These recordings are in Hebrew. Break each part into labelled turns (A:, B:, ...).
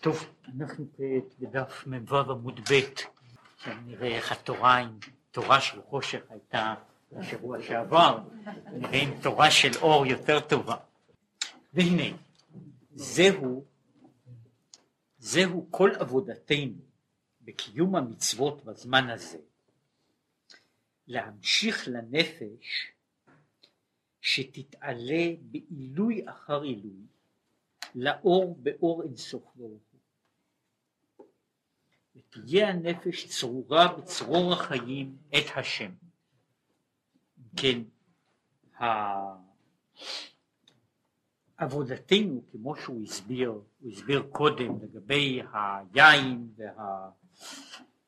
A: טוב, אנחנו כעת בדף מ"ו עמוד ב', נראה איך התורה עם תורה של חושך הייתה בשבוע שעבר, נראה עם תורה של אור יותר טובה. והנה, זהו, זהו כל עבודתנו בקיום המצוות בזמן הזה, להמשיך לנפש שתתעלה בעילוי אחר עילוי, לאור באור אינסוף ברוך. ותהיה הנפש צרורה בצרור החיים את השם. כן, עבודתנו, כמו שהוא הסביר, הוא הסביר קודם לגבי היין וה...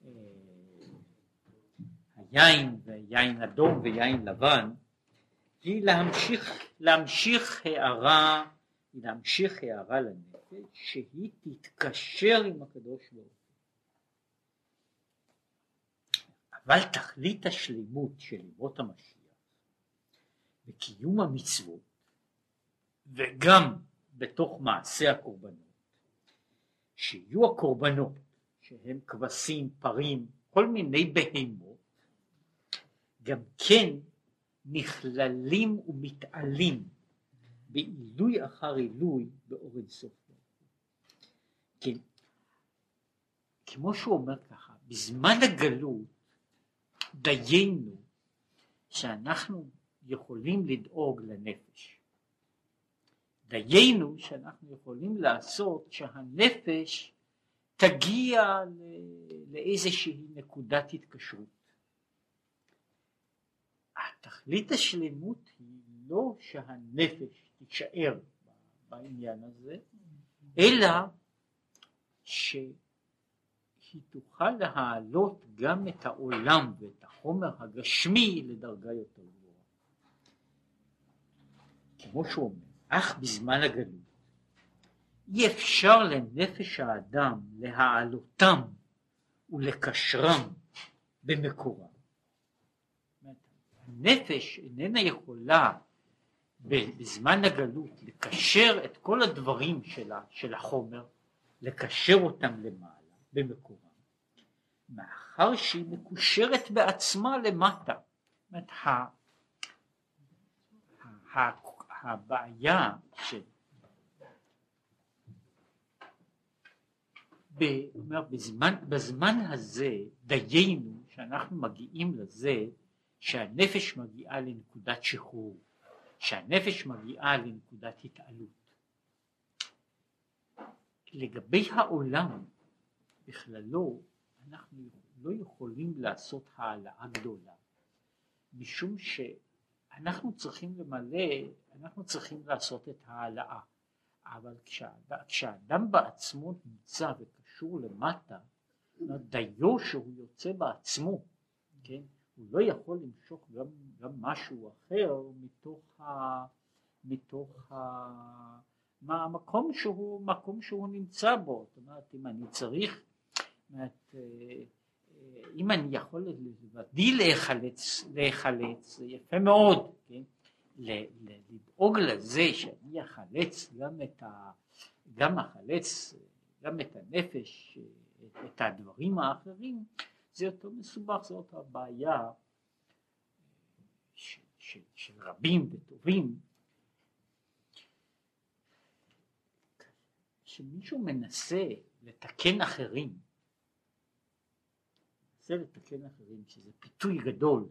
A: אה, היין ויין אדום ויין לבן, היא להמשיך, להמשיך הערה להמשיך הערה לנפש שהיא תתקשר עם הקדוש ברוך הוא. אבל תכלית השלימות של ימות המשיח וקיום המצוות וגם בתוך מעשה הקורבנות שיהיו הקורבנות שהם כבשים, פרים, כל מיני בהמות גם כן נכללים ומתעלים בעילוי אחר עילוי באור אינסוף. כן, כמו שהוא אומר ככה, בזמן הגלות דיינו שאנחנו יכולים לדאוג לנפש. דיינו שאנחנו יכולים לעשות שהנפש תגיע לאיזושהי נקודת התקשרות. התכלית השלמות היא לא שהנפש תישאר בעניין הזה, אלא שהיא תוכל להעלות גם את העולם ואת החומר הגשמי לדרגה יותר גבוהה. כמו שהוא אומר, אך בזמן הגלות אי אפשר לנפש האדם להעלותם ולקשרם במקורם. הנפש איננה יכולה בזמן הגלות לקשר את כל הדברים שלה, של החומר, לקשר אותם למעלה, במקורם, מאחר שהיא מקושרת בעצמה למטה. זאת אומרת, הבעיה של... בזמן, בזמן הזה דיינו שאנחנו מגיעים לזה שהנפש מגיעה לנקודת שחרור שהנפש מגיעה לנקודת התעלות. לגבי העולם בכללו אנחנו לא יכולים לעשות העלאה גדולה משום שאנחנו צריכים למלא, אנחנו צריכים לעשות את ההעלאה אבל כשאדם בעצמו נמצא וקשור למטה דיו שהוא יוצא בעצמו, כן? הוא לא יכול למשוך גם, גם משהו אחר מתוך, ה, מתוך ה, מה המקום שהוא, מקום שהוא נמצא בו, זאת אומרת אם אני צריך, אומרת, אה, אם אני יכול לבדי להיחלץ, להיחלץ זה יפה מאוד, כן? לדאוג לזה שאני אחלץ גם את ה... גם אחלץ גם את הנפש, את הדברים האחרים, זה יותר מסובך, זאת הבעיה של, של, של רבים וטובים, שמישהו מנסה לתקן אחרים, מנסה לתקן אחרים, שזה פיתוי גדול,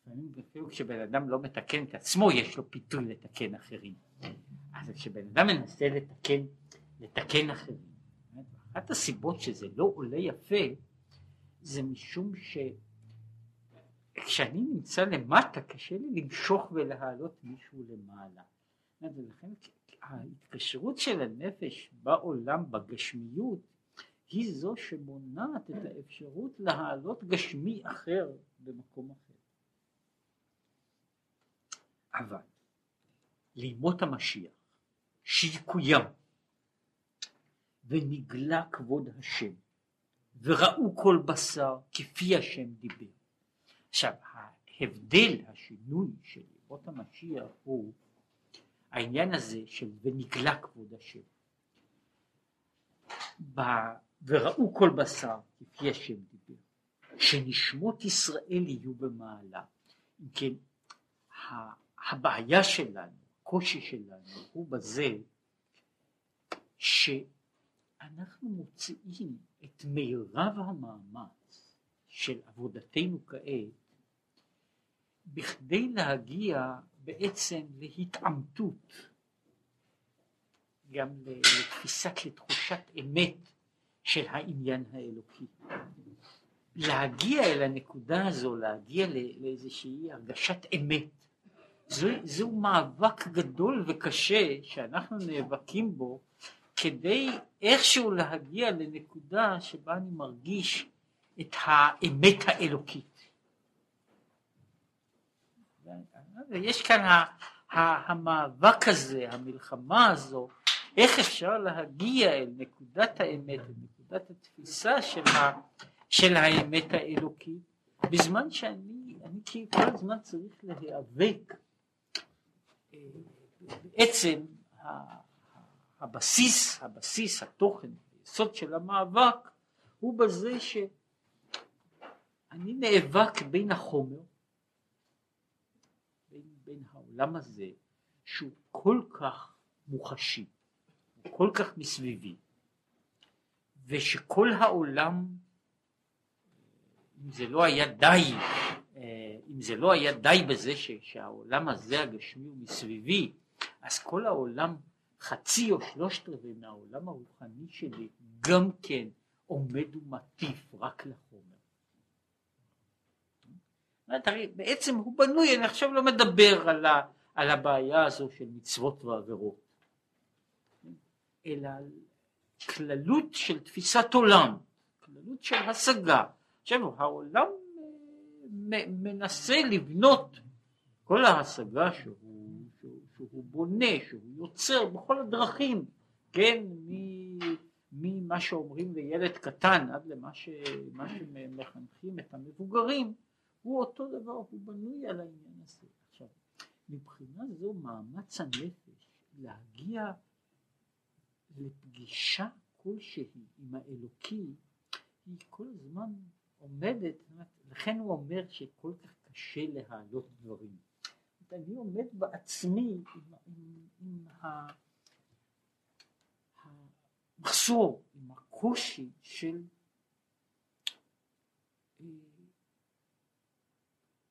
A: לפעמים אפילו כשבן אדם לא מתקן את עצמו יש לו פיתוי לתקן אחרים, אז כשבן אדם מנסה לתקן, לתקן אחרים אחת הסיבות שזה לא עולה יפה זה משום שכשאני נמצא למטה קשה לי למשוך ולהעלות מישהו למעלה. ולכן ההתקשרות של הנפש בעולם בגשמיות היא זו שמונעת את האפשרות להעלות גשמי אחר במקום אחר. אבל לימות המשיח שיקוים ונגלה כבוד השם וראו כל בשר כפי השם דיבר. עכשיו ההבדל, השינוי של ימות המשיח הוא העניין הזה של ונגלה כבוד השם. וראו כל בשר, כפי השם דיבר, שנשמות ישראל יהיו במעלה. אם כן, הבעיה שלנו, הקושי שלנו, הוא בזה שאנחנו מוציאים את מירב המאמץ של עבודתנו כעת בכדי להגיע בעצם להתעמתות גם לתפיסת, לתחושת אמת של העניין האלוקי. להגיע אל הנקודה הזו, להגיע לאיזושהי הרגשת אמת, זו, זהו מאבק גדול וקשה שאנחנו נאבקים בו כדי איכשהו להגיע לנקודה שבה אני מרגיש את האמת האלוקית. יש כאן המאבק הזה, המלחמה הזו, איך אפשר להגיע אל נקודת האמת, אל נקודת התפיסה של, ה, של האמת האלוקית, בזמן שאני אני כל הזמן צריך להיאבק אה, בעצם הבסיס, הבסיס, התוכן, היסוד של המאבק הוא בזה שאני נאבק בין החומר בין העולם הזה שהוא כל כך מוחשי, כל כך מסביבי, ושכל העולם, אם זה לא היה די, אה, אם זה לא היה די בזה ש, שהעולם הזה הגשמי הוא מסביבי, אז כל העולם, חצי או שלושת רבעי מהעולם הרוחני שלי, גם כן עומד ומטיף רק לחומר. בעצם הוא בנוי, אני עכשיו לא מדבר על, ה, על הבעיה הזו של מצוות ועבירות, אלא על כללות של תפיסת עולם, כללות של השגה. עכשיו העולם אה, מנסה לבנות כל ההשגה שהוא, שהוא, שהוא בונה, שהוא יוצר בכל הדרכים, כן, ממה שאומרים לילד קטן עד למה שמחנכים את המבוגרים, הוא אותו דבר, הוא בנוי על העניין הזה. עכשיו, מבחינה זו מאמץ הנפש להגיע לפגישה כלשהי עם האלוקי, היא כל הזמן עומדת, לכן הוא אומר שכל כך קשה להעלות דברים. אני עומד בעצמי עם, עם, עם המחסור, עם הקושי של אה,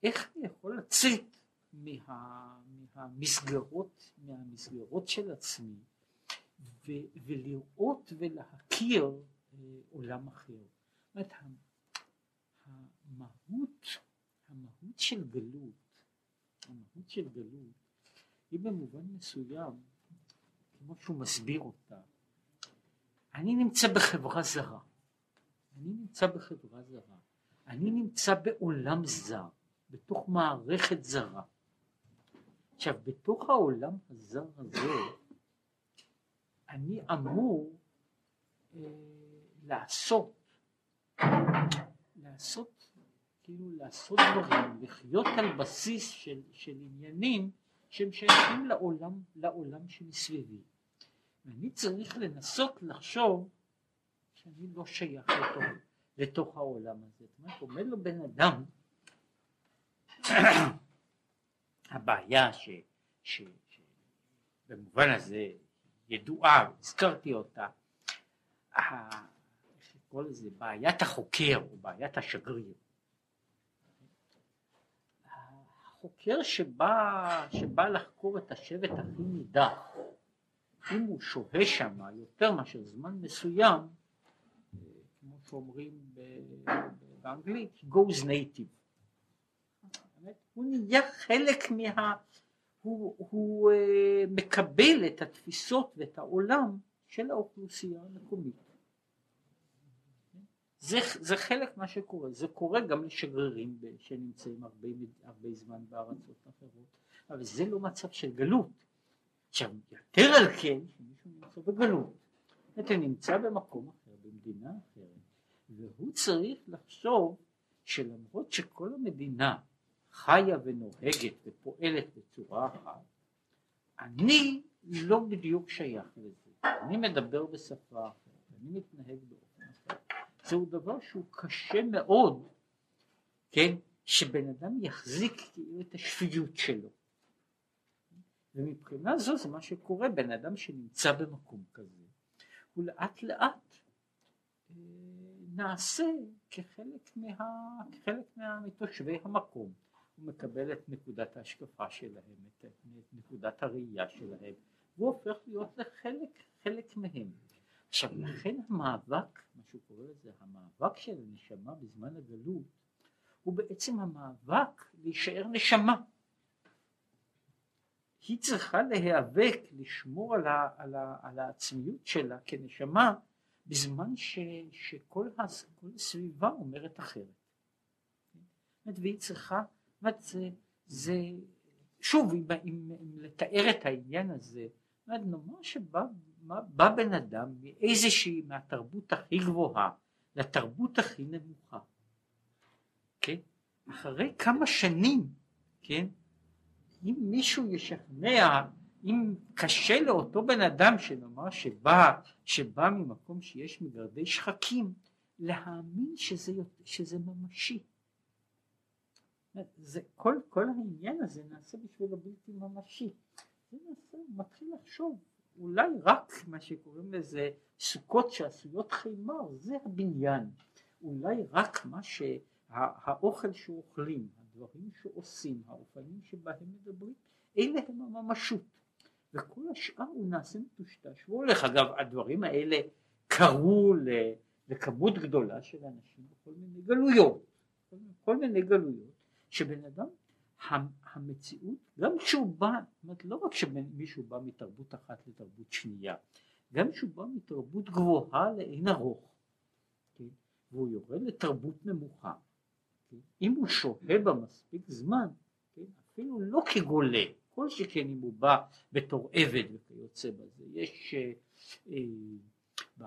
A: איך אני יכול לצאת מה, מהמסגרות, מהמסגרות של עצמי ו, ולראות ולהכיר אה, עולם אחר. זאת המהות, המהות של גלות, המהות של גלות, היא במובן מסוים, כמו שהוא מסביר אותה, אני נמצא בחברה זרה, אני נמצא בחברה זרה, אני נמצא בעולם זר. בתוך מערכת זרה. עכשיו, בתוך העולם הזר הזה, אני אמור אה, לעשות, לעשות, כאילו לעשות דברים, לחיות על בסיס של, של עניינים שהם שייכים לעולם, לעולם שמסביבי. ואני צריך לנסות לחשוב שאני לא שייך לתוך, לתוך העולם הזה. זאת אומרת, עומד לו בן אדם הבעיה ש, ש, ש, במובן הזה ידועה, הזכרתי אותה, איך לקרוא לזה, בעיית החוקר או בעיית השגריר. החוקר שבא, שבא לחקור את השבט הכי נידח, אם הוא שוהה שם יותר מאשר זמן מסוים, כמו שאומרים באנגלית, goes native. הוא נהיה חלק מה... הוא, הוא uh, מקבל את התפיסות ואת העולם של האוכלוסייה המקומית. זה, זה חלק מה שקורה, זה קורה גם לשגרירים שנמצאים הרבה, הרבה זמן בארצות אחרות, אבל זה לא מצב של גלות. עכשיו, יותר על כן, שמישהו נמצא בגלות, אתה נמצא במקום אחר, במדינה אחרת, והוא צריך לחשוב שלמרות שכל המדינה חיה ונוהגת ופועלת בצורה אחת, אני לא בדיוק שייך לזה, אני מדבר בשפה אחרת, אני מתנהג באופן אחר. זהו דבר שהוא קשה מאוד, כן, שבן אדם יחזיק כאילו את השפיות שלו. ומבחינה זו זה מה שקורה, בן אדם שנמצא במקום כזה, הוא לאט לאט אה, נעשה כחלק, מה, כחלק מה, מתושבי המקום. הוא מקבל את נקודת ההשקפה שלהם, את, את נקודת הראייה שלהם, והוא הופך להיות לחלק חלק מהם. עכשיו לכן המאבק, מה שהוא קורא לזה, המאבק של הנשמה בזמן הגלות, הוא בעצם המאבק להישאר נשמה. היא צריכה להיאבק, לשמור על, ה, על, ה, על העצמיות שלה כנשמה, בזמן ש, שכל הסביבה אומרת אחרת. והיא צריכה, זה, זה, שוב, אם, אם, אם לתאר את העניין הזה, נאמר שבא בן אדם מאיזושהי, מהתרבות הכי גבוהה לתרבות הכי נמוכה. כן? אחרי כמה שנים, כן? אם מישהו ישכנע, אם קשה לאותו בן אדם שנאמר שבא, שבא ממקום שיש מגרדי שחקים, להאמין שזה, שזה ממשי. זה, כל, כל העניין הזה נעשה בשביל הבלתי ממשי. זה נעשה, הוא מתחיל לחשוב, אולי רק מה שקוראים לזה סוכות שעשויות חימר, זה הבניין. אולי רק מה שהאוכל שאוכלים, הדברים שעושים, האופנים שבהם מדברים, אלה הם הממשות. וכל השאר הוא נעשה מטושטש. והולך אגב, הדברים האלה קרו לכמות גדולה של אנשים בכל מיני גלויות, כל מיני גלויות, שבן אדם, המציאות, גם כשהוא בא, זאת אומרת לא רק שמישהו בא מתרבות אחת לתרבות שנייה, גם כשהוא בא מתרבות גבוהה לאין ארוך, כן? והוא יורד לתרבות נמוכה, כן? אם הוא שוהה בה מספיק זמן, כן? אפילו לא כגולה, כל שכן אם הוא בא בתור עבד וכיוצא בזה, יש אה, אה, ב,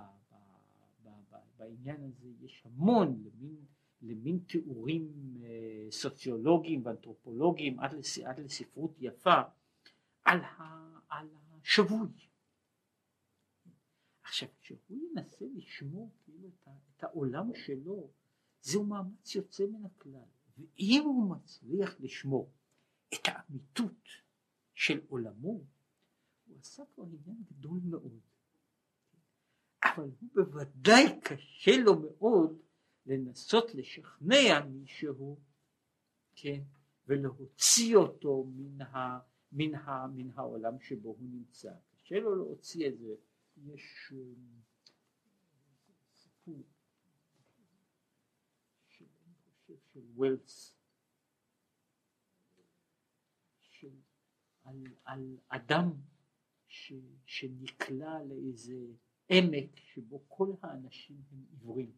A: ב, ב, בעניין הזה יש המון למין, למין תיאורים אה, סוציולוגיים ואנתרופולוגיים עד, לס, עד לספרות יפה על, ה, על השבוי. עכשיו כשהוא ינסה לשמור כאילו את, את העולם שלו זהו מאמץ יוצא מן הכלל ואם הוא מצליח לשמור את האמיתות של עולמו, הוא עשה כבר עניין גדול מאוד. אבל הוא בוודאי קשה לו מאוד לנסות לשכנע מישהו, כן, ולהוציא אותו מן, ה, מן, ה, מן העולם שבו הוא נמצא. קשה לו להוציא את זה. יש סיפור של, של ווילס על, על אדם ש, שנקלע לאיזה עמק שבו כל האנשים הם עיוורים.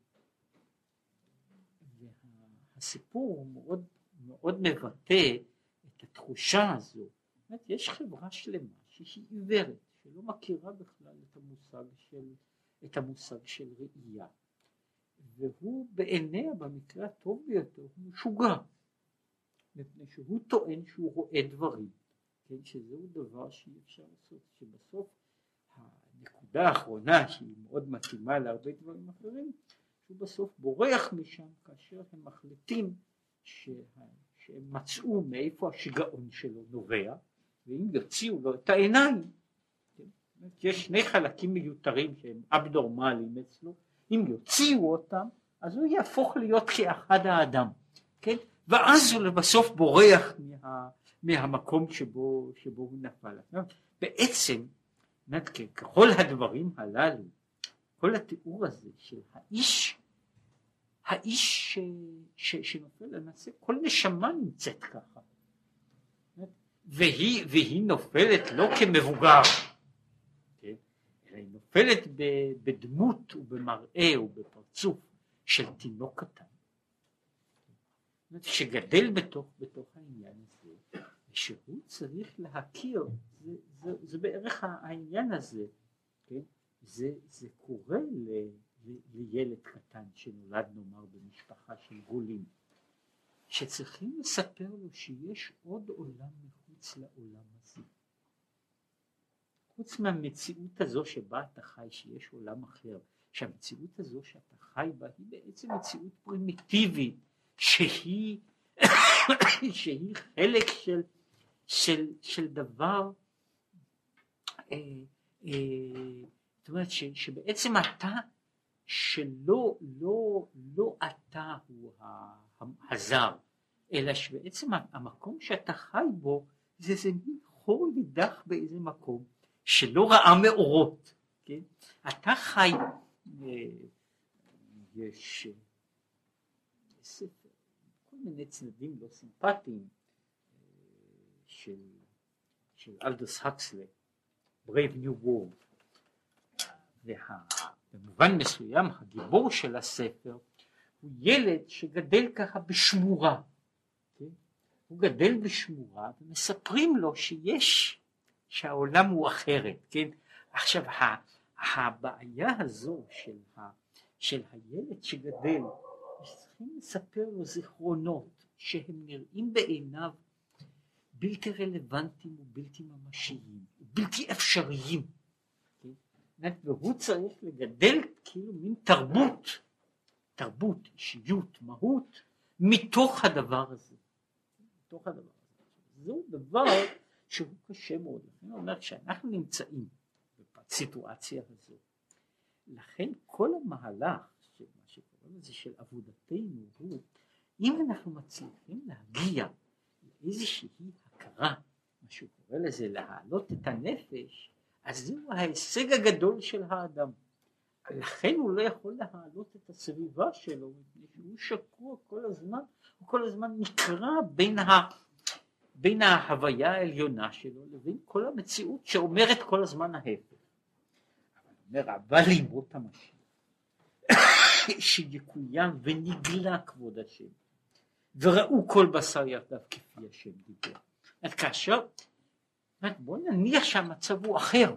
A: והסיפור מאוד, מאוד מבטא את התחושה הזו. זאת יש חברה שלמה שהיא עיוורת, שלא מכירה בכלל את המושג של, את המושג של ראייה. והוא בעיניה במקרה הטוב ביותר הוא משוגע, מפני שהוא טוען שהוא רואה דברים. כן, שזהו דבר שאי אפשר לעשות, שבסוף הנקודה האחרונה שהיא מאוד מתאימה להרבה דברים אחרים, שהוא בסוף בורח משם כאשר הם מחליטים שה, שהם מצאו מאיפה השיגעון שלו נובע, ואם יוציאו לו את העיניים, כן, יש שני חלקים מיותרים שהם אבדורמליים אצלו, אם יוציאו אותם אז הוא יהפוך להיות כאחד האדם, כן? ואז הוא לבסוף בורח מה, מהמקום שבו, שבו הוא נפל. בעצם, ככל הדברים הללו, כל התיאור הזה של האיש, האיש ש, ש, שנופל למעשה, כל נשמה נמצאת ככה. והיא, והיא נופלת לא כמבוגר, כן? אלא היא נופלת בדמות ובמראה ובפרצוף של תינוק קטן. שגדל בתוך, בתוך העניין הזה, ושהוא צריך להכיר, זה, זה, זה בערך העניין הזה, כן? זה, זה קורה ל, לילד קטן שנולד נאמר במשפחה של גולים, שצריכים לספר לו שיש עוד עולם מחוץ לעולם הזה. חוץ מהמציאות הזו שבה אתה חי, שיש עולם אחר, שהמציאות הזו שאתה חי בה היא בעצם מציאות פרימיטיבית שהיא, שהיא חלק של, של, של דבר, אה, אה, זאת אומרת ש, שבעצם אתה, שלא לא, לא אתה הוא הזר, אלא שבעצם המקום שאתה חי בו זה איזה מין חור נידח באיזה מקום שלא ראה מאורות, כן? אתה חי, אה, יש ספר, כל מיני צדדים לא סימפטיים אה, של, של אלדוס הקסלה, Brave New World, ובמובן מסוים הגיבור של הספר הוא ילד שגדל ככה בשמורה, כן? הוא גדל בשמורה ומספרים לו שיש, שהעולם הוא אחרת, כן? עכשיו הבעיה הזו של, ה, של הילד שגדל, צריכים לספר לו זיכרונות שהם נראים בעיניו בלתי רלוונטיים ובלתי ממשיים ובלתי אפשריים. והוא צריך לגדל כאילו מין תרבות, תרבות, אישיות, מהות, מתוך הדבר הזה. מתוך הדבר הזה. זהו דבר שהוא קשה מאוד. אני אומר, כשאנחנו נמצאים בסיטואציה הזו, לכן כל המהלך של מה שקוראים לזה של עבודתנו הוא, אם אנחנו מצליחים להגיע לאיזושהי הכרה, מה שהוא קורא לזה להעלות את הנפש, אז זהו ההישג הגדול של האדם. לכן הוא לא יכול להעלות את הסביבה שלו, מפני שהוא שקוע כל הזמן, הוא כל הזמן נקרע בין, ה, בין ההוויה העליונה שלו לבין כל המציאות שאומרת כל הזמן ההפך. אומר אבל לימות המשיח שיקוים ונגלה כבוד השם וראו כל בשר ירדיו כפי השם דיבר. אז כאשר, בוא נניח שהמצב הוא אחר,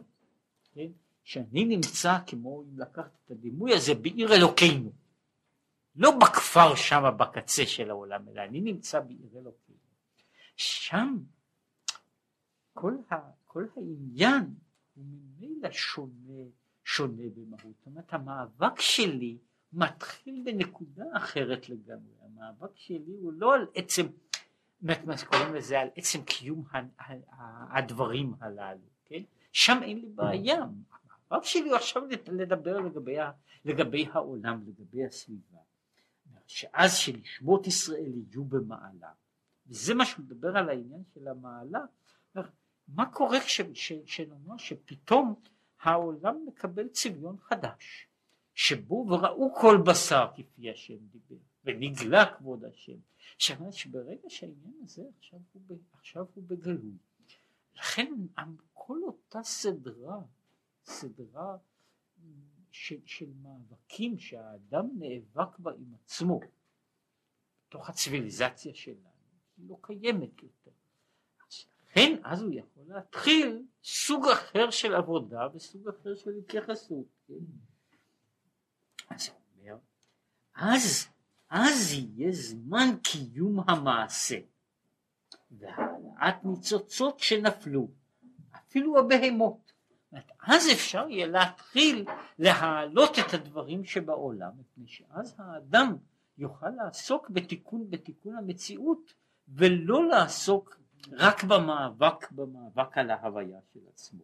A: כן? שאני נמצא כמו אם לקחת את הדימוי הזה בעיר אלוקינו, לא בכפר שם בקצה של העולם, אלא אני נמצא בעיר אלוקינו. שם כל, ה, כל העניין הוא ממילא שונה, שונה במהות. זאת אומרת, המאבק שלי מתחיל בנקודה אחרת לגמרי. המאבק שלי הוא לא על עצם, באמת מה שקוראים לזה, על עצם קיום הדברים הללו, כן? שם אין לי בעיה. המאבק שלי הוא עכשיו לדבר לגבי, לגבי העולם, לגבי הסביבה. שאז שלשמות ישראל יהיו במעלה, וזה מה שהוא מדבר על העניין של המעלה, מה קורה כשנאמר שפתאום העולם מקבל צביון חדש, שבו וראו כל בשר כפי השם דיבר, ונגלה כבוד השם, שאומרת שברגע שהעניין הזה עכשיו הוא, עכשיו הוא בגלוי, לכן כל אותה סדרה, סדרה של, של מאבקים שהאדם נאבק בה עם עצמו, בתוך הציוויליזציה שלנו, היא לא קיימת יותר. לכן אז הוא יכול להתחיל סוג אחר של עבודה וסוג אחר של התייחסות. כן? אז הוא אומר, אז, אז יהיה זמן קיום המעשה והעלאת ניצוצות שנפלו, אפילו הבהמות. אז אפשר יהיה להתחיל להעלות את הדברים שבעולם, מפני שאז האדם יוכל לעסוק בתיקון, בתיקון המציאות, ולא לעסוק רק במאבק, במאבק על ההוויה של עצמו.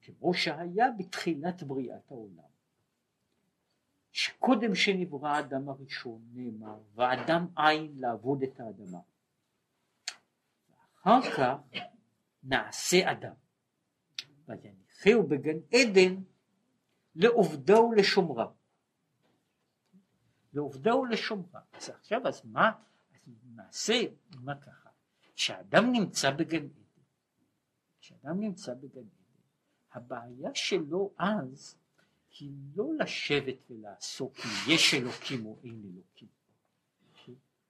A: כמו שהיה בתחילת בריאת העולם. שקודם שנברא האדם הראשון נאמר, ואדם אין לעבוד את האדמה. ואחר כך נעשה אדם. ויניחהו בגן עדן לעובדה ולשומרה. לעובדה ולשומרה. אז עכשיו, אז מה, אז נעשה, מה ככה, כשאדם נמצא בגן עדן, כשאדם נמצא בגן עדן, הבעיה שלו אז היא לא לשבת ולעסוק אם יש אלוקים או אין אלוקים.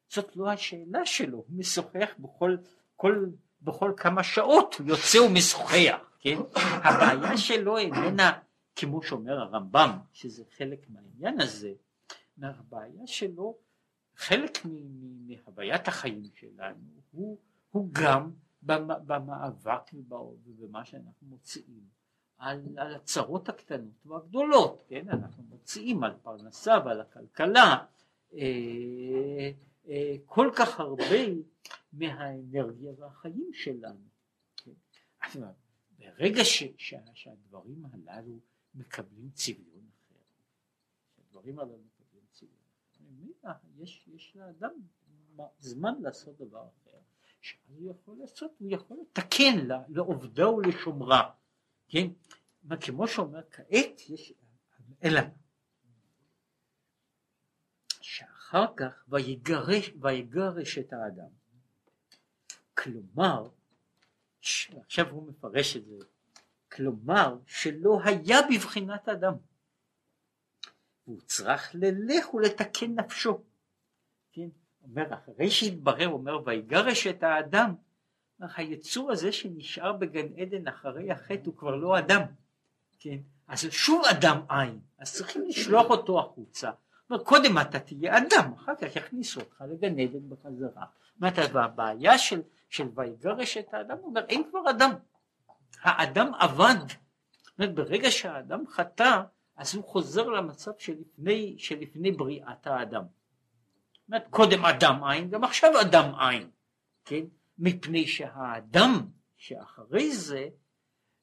A: זאת לא השאלה שלו, הוא משוחח בכל, כל, בכל כמה שעות, הוא יוצא ומשוחח. כן? הבעיה שלו איננה, כמו שאומר הרמב"ם, שזה חלק מהעניין הזה, הבעיה שלו, חלק מהוויית החיים שלנו הוא, הוא גם במאבק ובמה שאנחנו מוצאים על, על הצרות הקטנות והגדולות, כן, אנחנו מוציאים על פרנסה ועל הכלכלה אה, אה, כל כך הרבה מהאנרגיה והחיים שלנו. כן. ברגע ש, ש, שהדברים הללו מקבלים צביון אחר, הדברים הללו מקבלים צביון אחר, יש, יש לאדם זמן לעשות דבר אחר, שאז הוא יכול לעשות, הוא יכול לתקן לעובדה ולשומרה, כן? כמו שאומר כעת יש, אלא שאחר כך ויגרש, ויגרש את האדם. כלומר, עכשיו הוא מפרש את זה, כלומר שלא היה בבחינת אדם. הוא צריך ללך ולתקן נפשו. כן? אומר, אחרי שהתברר, אומר, ויגרש את האדם, היצור הזה שנשאר בגן עדן אחרי החטא הוא כבר לא אדם, כן? אז שוב אדם אין, אז צריכים לשלוח אותו החוצה. אומר, קודם אתה תהיה אדם, אחר כך יכניסו אותך לגן עדן בחזרה. זאת אומרת, הבעיה של, של ויגרש את האדם, הוא אומר, אין כבר אדם. האדם עבד. אומרת, ברגע שהאדם חטא, אז הוא חוזר למצב שלפני, שלפני בריאת האדם. אומרת, קודם אדם אין, גם עכשיו אדם אין, כן? מפני שהאדם שאחרי זה,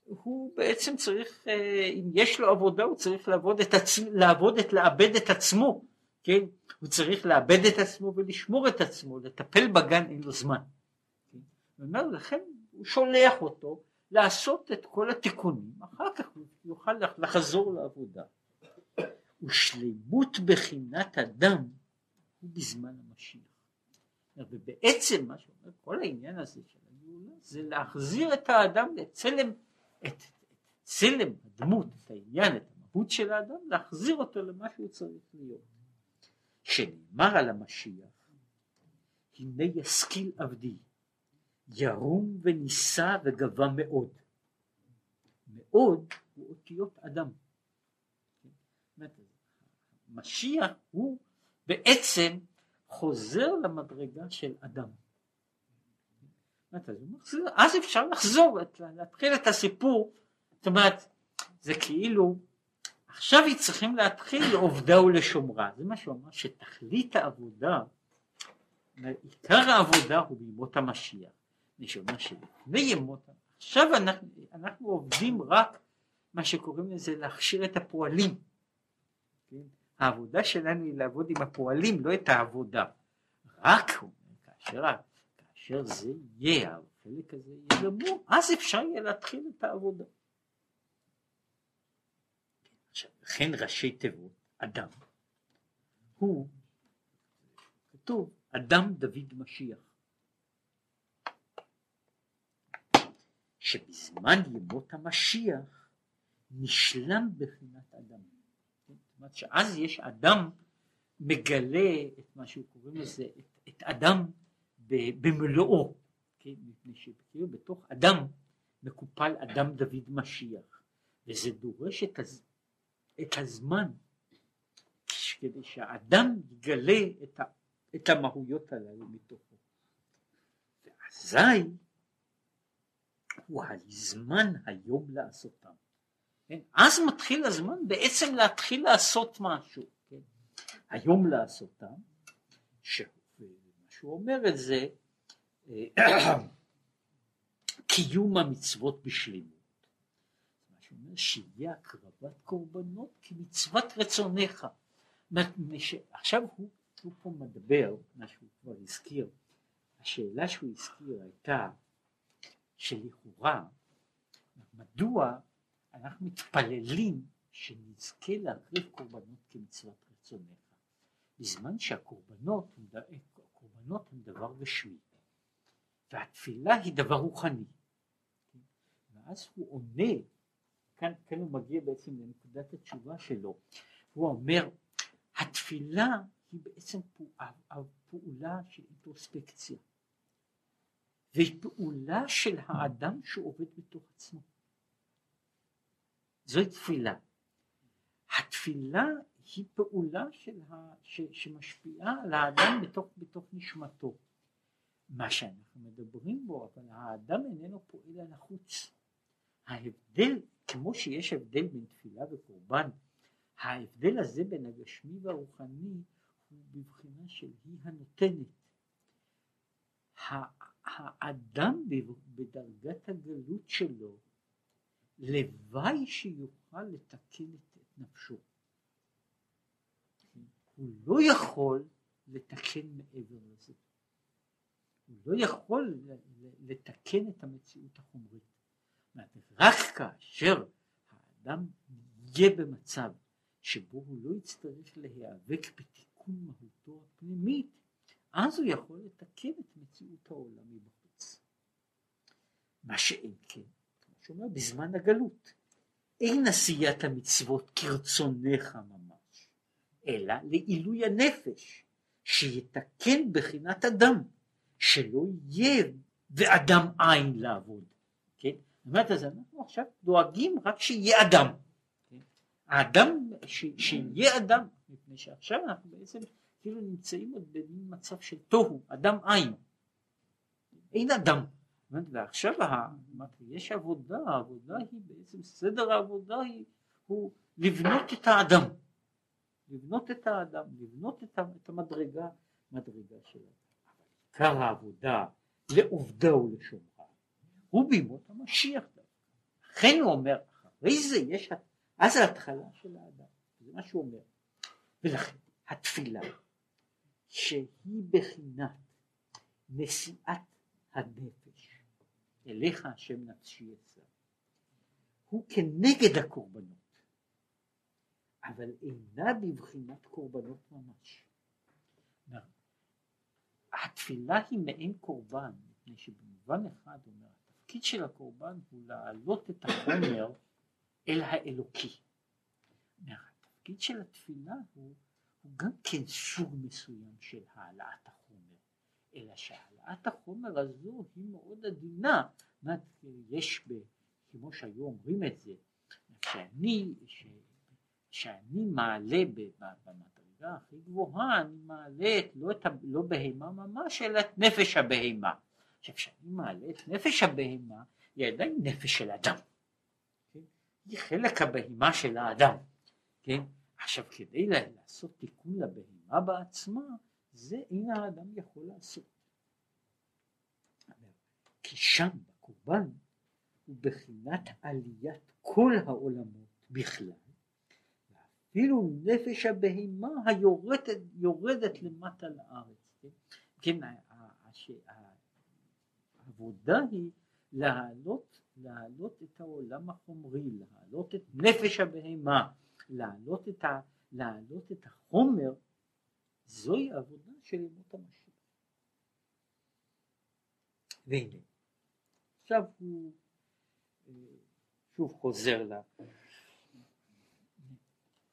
A: הוא בעצם צריך, אה, אם יש לו עבודה, הוא צריך לעבוד את, עצ... לעבוד את, לאבד את עצמו, כן? הוא צריך לאבד את עצמו ולשמור את עצמו, לטפל בגן אין לו זמן. כן? אומר, לכן הוא שולח אותו לעשות את כל התיקונים, אחר כך הוא יוכל לחזור לעבודה. ושלימות בחינת אדם הוא בזמן המשיח. ובעצם מה שאומר כל העניין הזה של הגאולה זה להחזיר את האדם לצלם, את צלם הדמות, את העניין, את המהות של האדם, להחזיר אותו למה שהוא צריך להיות. שנאמר על המשיח, הנה ישכיל עבדי, ירום ונישא וגבה מאוד. מאוד הוא אותיות אדם. משיח הוא בעצם חוזר למדרגה של אדם. אז אפשר לחזור, להתחיל את הסיפור, זאת אומרת, זה כאילו, עכשיו צריכים להתחיל לעובדה ולשומרה, זה מה שהוא אמר, שתכלית העבודה, עיקר העבודה הוא בימות המשיח, מי שאומר שלפני ימות, עכשיו אנחנו, אנחנו עובדים רק מה שקוראים לזה להכשיר את הפועלים, כן? העבודה שלנו היא לעבוד עם הפועלים, לא את העבודה. רק כאשר, כאשר זה יהיה, החלק הזה יהיה גמור, אז אפשר יהיה להתחיל את העבודה. עכשיו, לכן ראשי תיבות, אדם, הוא, כתוב, אדם דוד משיח. שבזמן ימות המשיח נשלם בחינת אדם. אומרת שאז יש אדם מגלה את מה שהוא קוראים לזה, את, את אדם במלואו, כן? מפני שכאילו בתוך אדם מקופל אדם דוד משיח, וזה דורש את, הז, את הזמן כדי שהאדם יגלה את, ה, את המהויות הללו מתוכו. ואזי הוא הזמן היום לעשותם. כן? אז מתחיל הזמן בעצם להתחיל לעשות משהו, כן? היום לעשותם, שהוא אומר את זה, אה, קיום המצוות בשלמות. מה שהוא אומר, שיהיה הקרבת קורבנות כמצוות רצונך. עכשיו הוא, הוא פה מדבר, מה שהוא כבר הזכיר, השאלה שהוא הזכיר הייתה שלכאורה, מדוע אנחנו מתפללים שנזכה להקריב קורבנות כמצוות רצונך, בזמן שהקורבנות הקורבנות הם דבר גשמי, והתפילה היא דבר רוחני. ואז הוא עונה, כאן, כאן הוא מגיע בעצם לנקודת התשובה שלו, הוא אומר, התפילה היא בעצם פעולה של אינטרוספקציה, והיא פעולה של האדם שעובד בתוך עצמו. זוהי תפילה. התפילה היא פעולה ה, ש, שמשפיעה על האדם בתוך, בתוך נשמתו. מה שאנחנו מדברים בו, אבל האדם איננו פועל על החוץ. ההבדל, כמו שיש הבדל בין תפילה וקורבן, ההבדל הזה בין הגשמי והרוחני הוא בבחינה של היא הנותנת. האדם בדרגת הגלות שלו, לוואי שיוכל לתקן את נפשו. הוא לא יכול לתקן מעבר לזה. הוא לא יכול לתקן את המציאות החומרית. רק כאשר האדם יהיה במצב שבו הוא לא יצטרך להיאבק בתיקון מהותו הפנימית, אז הוא יכול לתקן את מציאות העולם מבחוץ. מה שאין כן, שאומר, בזמן הגלות, אין עשיית המצוות כרצונך ממש, אלא לעילוי הנפש, שיתקן בחינת אדם, שלא יהיה ואדם אין לעבוד. כן? זאת אומרת, אז אנחנו עכשיו דואגים רק שיהיה אדם. כן? האדם, ש, שיהיה אדם, מפני שעכשיו אנחנו בעצם כאילו נמצאים עוד במצב של תוהו, אדם אין. אין אדם. ועכשיו יש עבודה, העבודה היא בעצם, סדר העבודה היא, הוא לבנות את האדם. לבנות את האדם, לבנות את המדרגה, מדרגה של האדם. עיקר העבודה לעובדה ולשומרה הוא בימות המשיח. לכן הוא אומר, אחרי זה יש, אז ההתחלה של האדם, זה מה שהוא אומר. ולכן התפילה שהיא בחינת נשיאת הנפש אליך השם נפשי יצא הוא כנגד הקורבנות אבל אינה בבחינת קורבנות ממש. התפילה היא מעין קורבן מפני שבמובן אחד אומר התפקיד של הקורבן הוא להעלות את החומר אל האלוקי. התפקיד של התפילה הוא הוא גם כן סוג מסוים של העלאת החומר, אלא שהעלאת החומר הזו היא מאוד עדינה, יש ב... כמו שהיו אומרים את זה, שאני, ש, שאני מעלה במדרגה הכי גבוהה, אני מעלה את, לא, את, לא בהמה ממש, אלא את נפש הבהמה. עכשיו כשאני מעלה את נפש הבהמה, היא עדיין נפש של אדם. כן? היא חלק הבהמה של האדם. כן? עכשיו כדי לעשות תיקון לבהמה בעצמה, זה אין האדם יכול לעשות. כי שם בקורבן הוא בחינת עליית כל העולמות בכלל, ואפילו נפש הבהמה היורדת יורדת למטה לארץ. כן, כן העבודה היא להעלות, להעלות את העולם החומרי, להעלות את נפש הבהמה. להעלות את, ה, להעלות את החומר, זוהי עבודה של ימות המשיח. והנה, עכשיו הוא אה, שוב חוזר ל...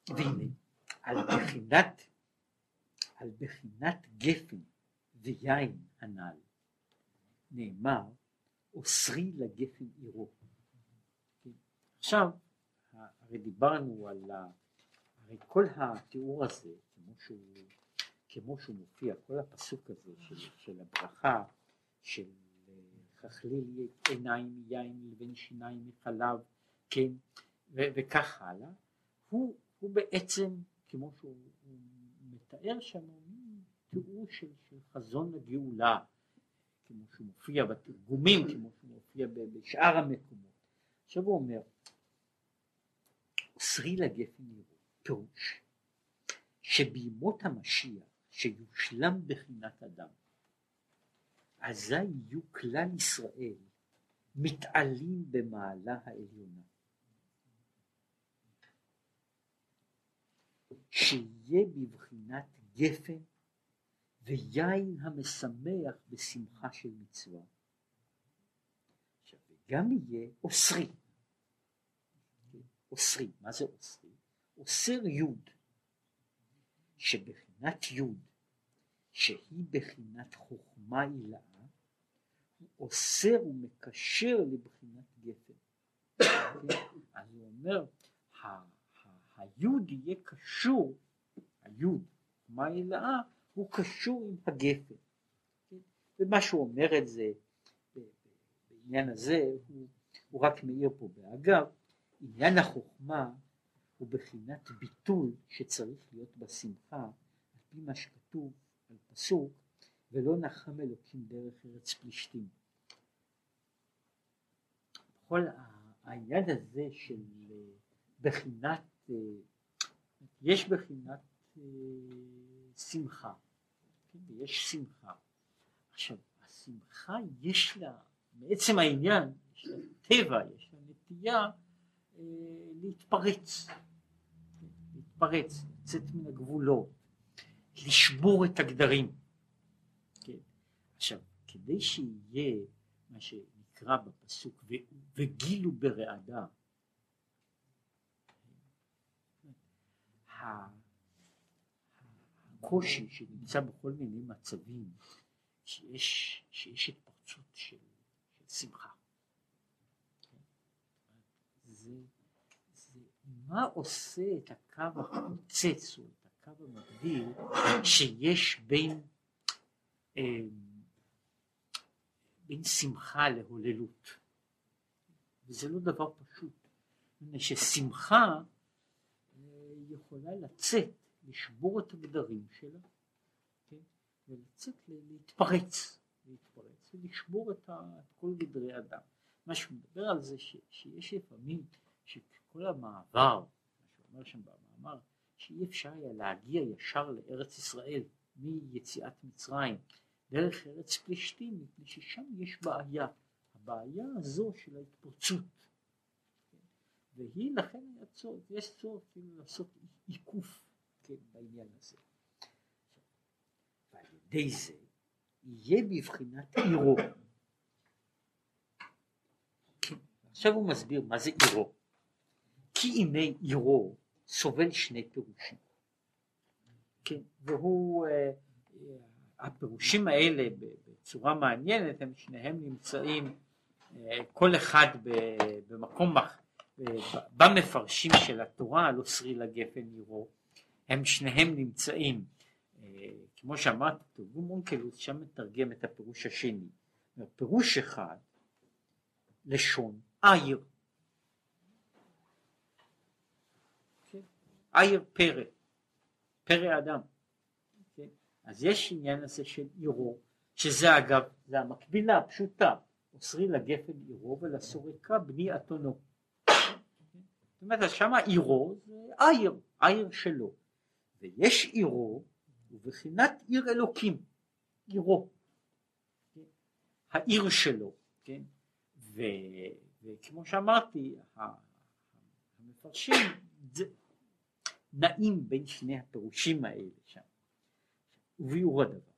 A: והנה, על בחינת, על בחינת גפן ויין הנ"ל, נאמר, אוסרי לגפן עירו. עכשיו, הרי דיברנו על ה... הרי כל התיאור הזה, כמו שהוא, כמו שהוא מופיע, כל הפסוק הזה של, של הברכה, של חכליל עיניים מיין לבין שיניים מחלב, כן, ו- וכך הלאה, הוא, הוא בעצם, כמו שהוא מתאר שם, תיאור של, של חזון הגאולה, כמו שהוא מופיע בתרגומים, כמו שהוא מופיע בשאר המקומות. עכשיו הוא אומר, אוסרי לגפן יראו, פירוש שבימות המשיח שיושלם בחינת אדם, אזי יהיו כלל ישראל מתעלים במעלה העליונה. שיהיה בבחינת גפן ויין המשמח בשמחה של מצווה. עכשיו, וגם יהיה אוסרי. אוסרי. מה זה אוסרי? אוסר יוד, שבחינת יוד, שהיא בחינת חוכמה עילאה, אוסר ומקשר לבחינת גפן. אז הוא אומר, היוד יהיה קשור, היוד, חוכמה עילאה, הוא קשור עם הגפן. ומה שהוא אומר את זה בעניין הזה, הוא, הוא רק מעיר פה באגב, עניין החוכמה הוא בחינת ביטול שצריך להיות בשמחה על פי מה שכתוב על פסוק ולא נחם אלוקים דרך ארץ פלישתים. כל העניין הזה של אה, בחינת, אה, יש בחינת אה, שמחה, כן? יש שמחה. עכשיו, השמחה יש לה, מעצם העניין, יש לה טבע, יש לה נטייה להתפרץ, להתפרץ, לצאת מן הגבולות, לשבור את הגדרים. עכשיו, כדי שיהיה מה שנקרא בפסוק וגילו ברעדה, הקושי שנמצא בכל מיני מצבים שיש, שיש התפרצות של, של שמחה. זה, זה מה עושה את הקו החוצץ או את הקו המקביל שיש בין, אה, בין שמחה להוללות. וזה לא דבר פשוט. מפני ששמחה אה, יכולה לצאת, לשבור את הגדרים שלה, כן? ולצאת להתפרץ, להתפרץ ולשבור את, ה, את כל גדרי אדם. מה שהוא מדבר על זה ש, שיש לפעמים שכל המעבר, מה שהוא אומר שם במאמר, שאי אפשר היה להגיע ישר לארץ ישראל מיציאת מצרים דרך ארץ פלישתים מפני ששם יש בעיה, הבעיה הזו של ההתפרצות והיא לכן היה צורך, יש צורך כאילו לעשות עיקוף כן, בעניין הזה. ועל ידי זה יהיה בבחינת עירו עכשיו הוא מסביר מה זה עירו. כי ימי עירו סובל שני פירושים. כן, והוא, אה, הפירושים האלה בצורה מעניינת הם שניהם נמצאים אה, כל אחד במקום במפרשים של התורה על אוסרי לגפן עירו הם שניהם נמצאים אה, כמו שאמרתי תרגום אונקלוס שם מתרגם את הפירוש השני פירוש אחד לשון עיר. כן? עיר פרא, פרא אדם. אז יש עניין הזה של עירו, שזה אגב, זה המקבילה הפשוטה, אוסרי לגפן עירו ולסורקה בני אתונו. זאת אומרת, שמה עירו זה עיר, עיר שלו. ויש עירו, ובחינת עיר אלוקים, עירו. העיר שלו, כן? ו... וכמו שאמרתי, המפרשים נעים בין שני הפירושים האלה שם. וביאור הדבר,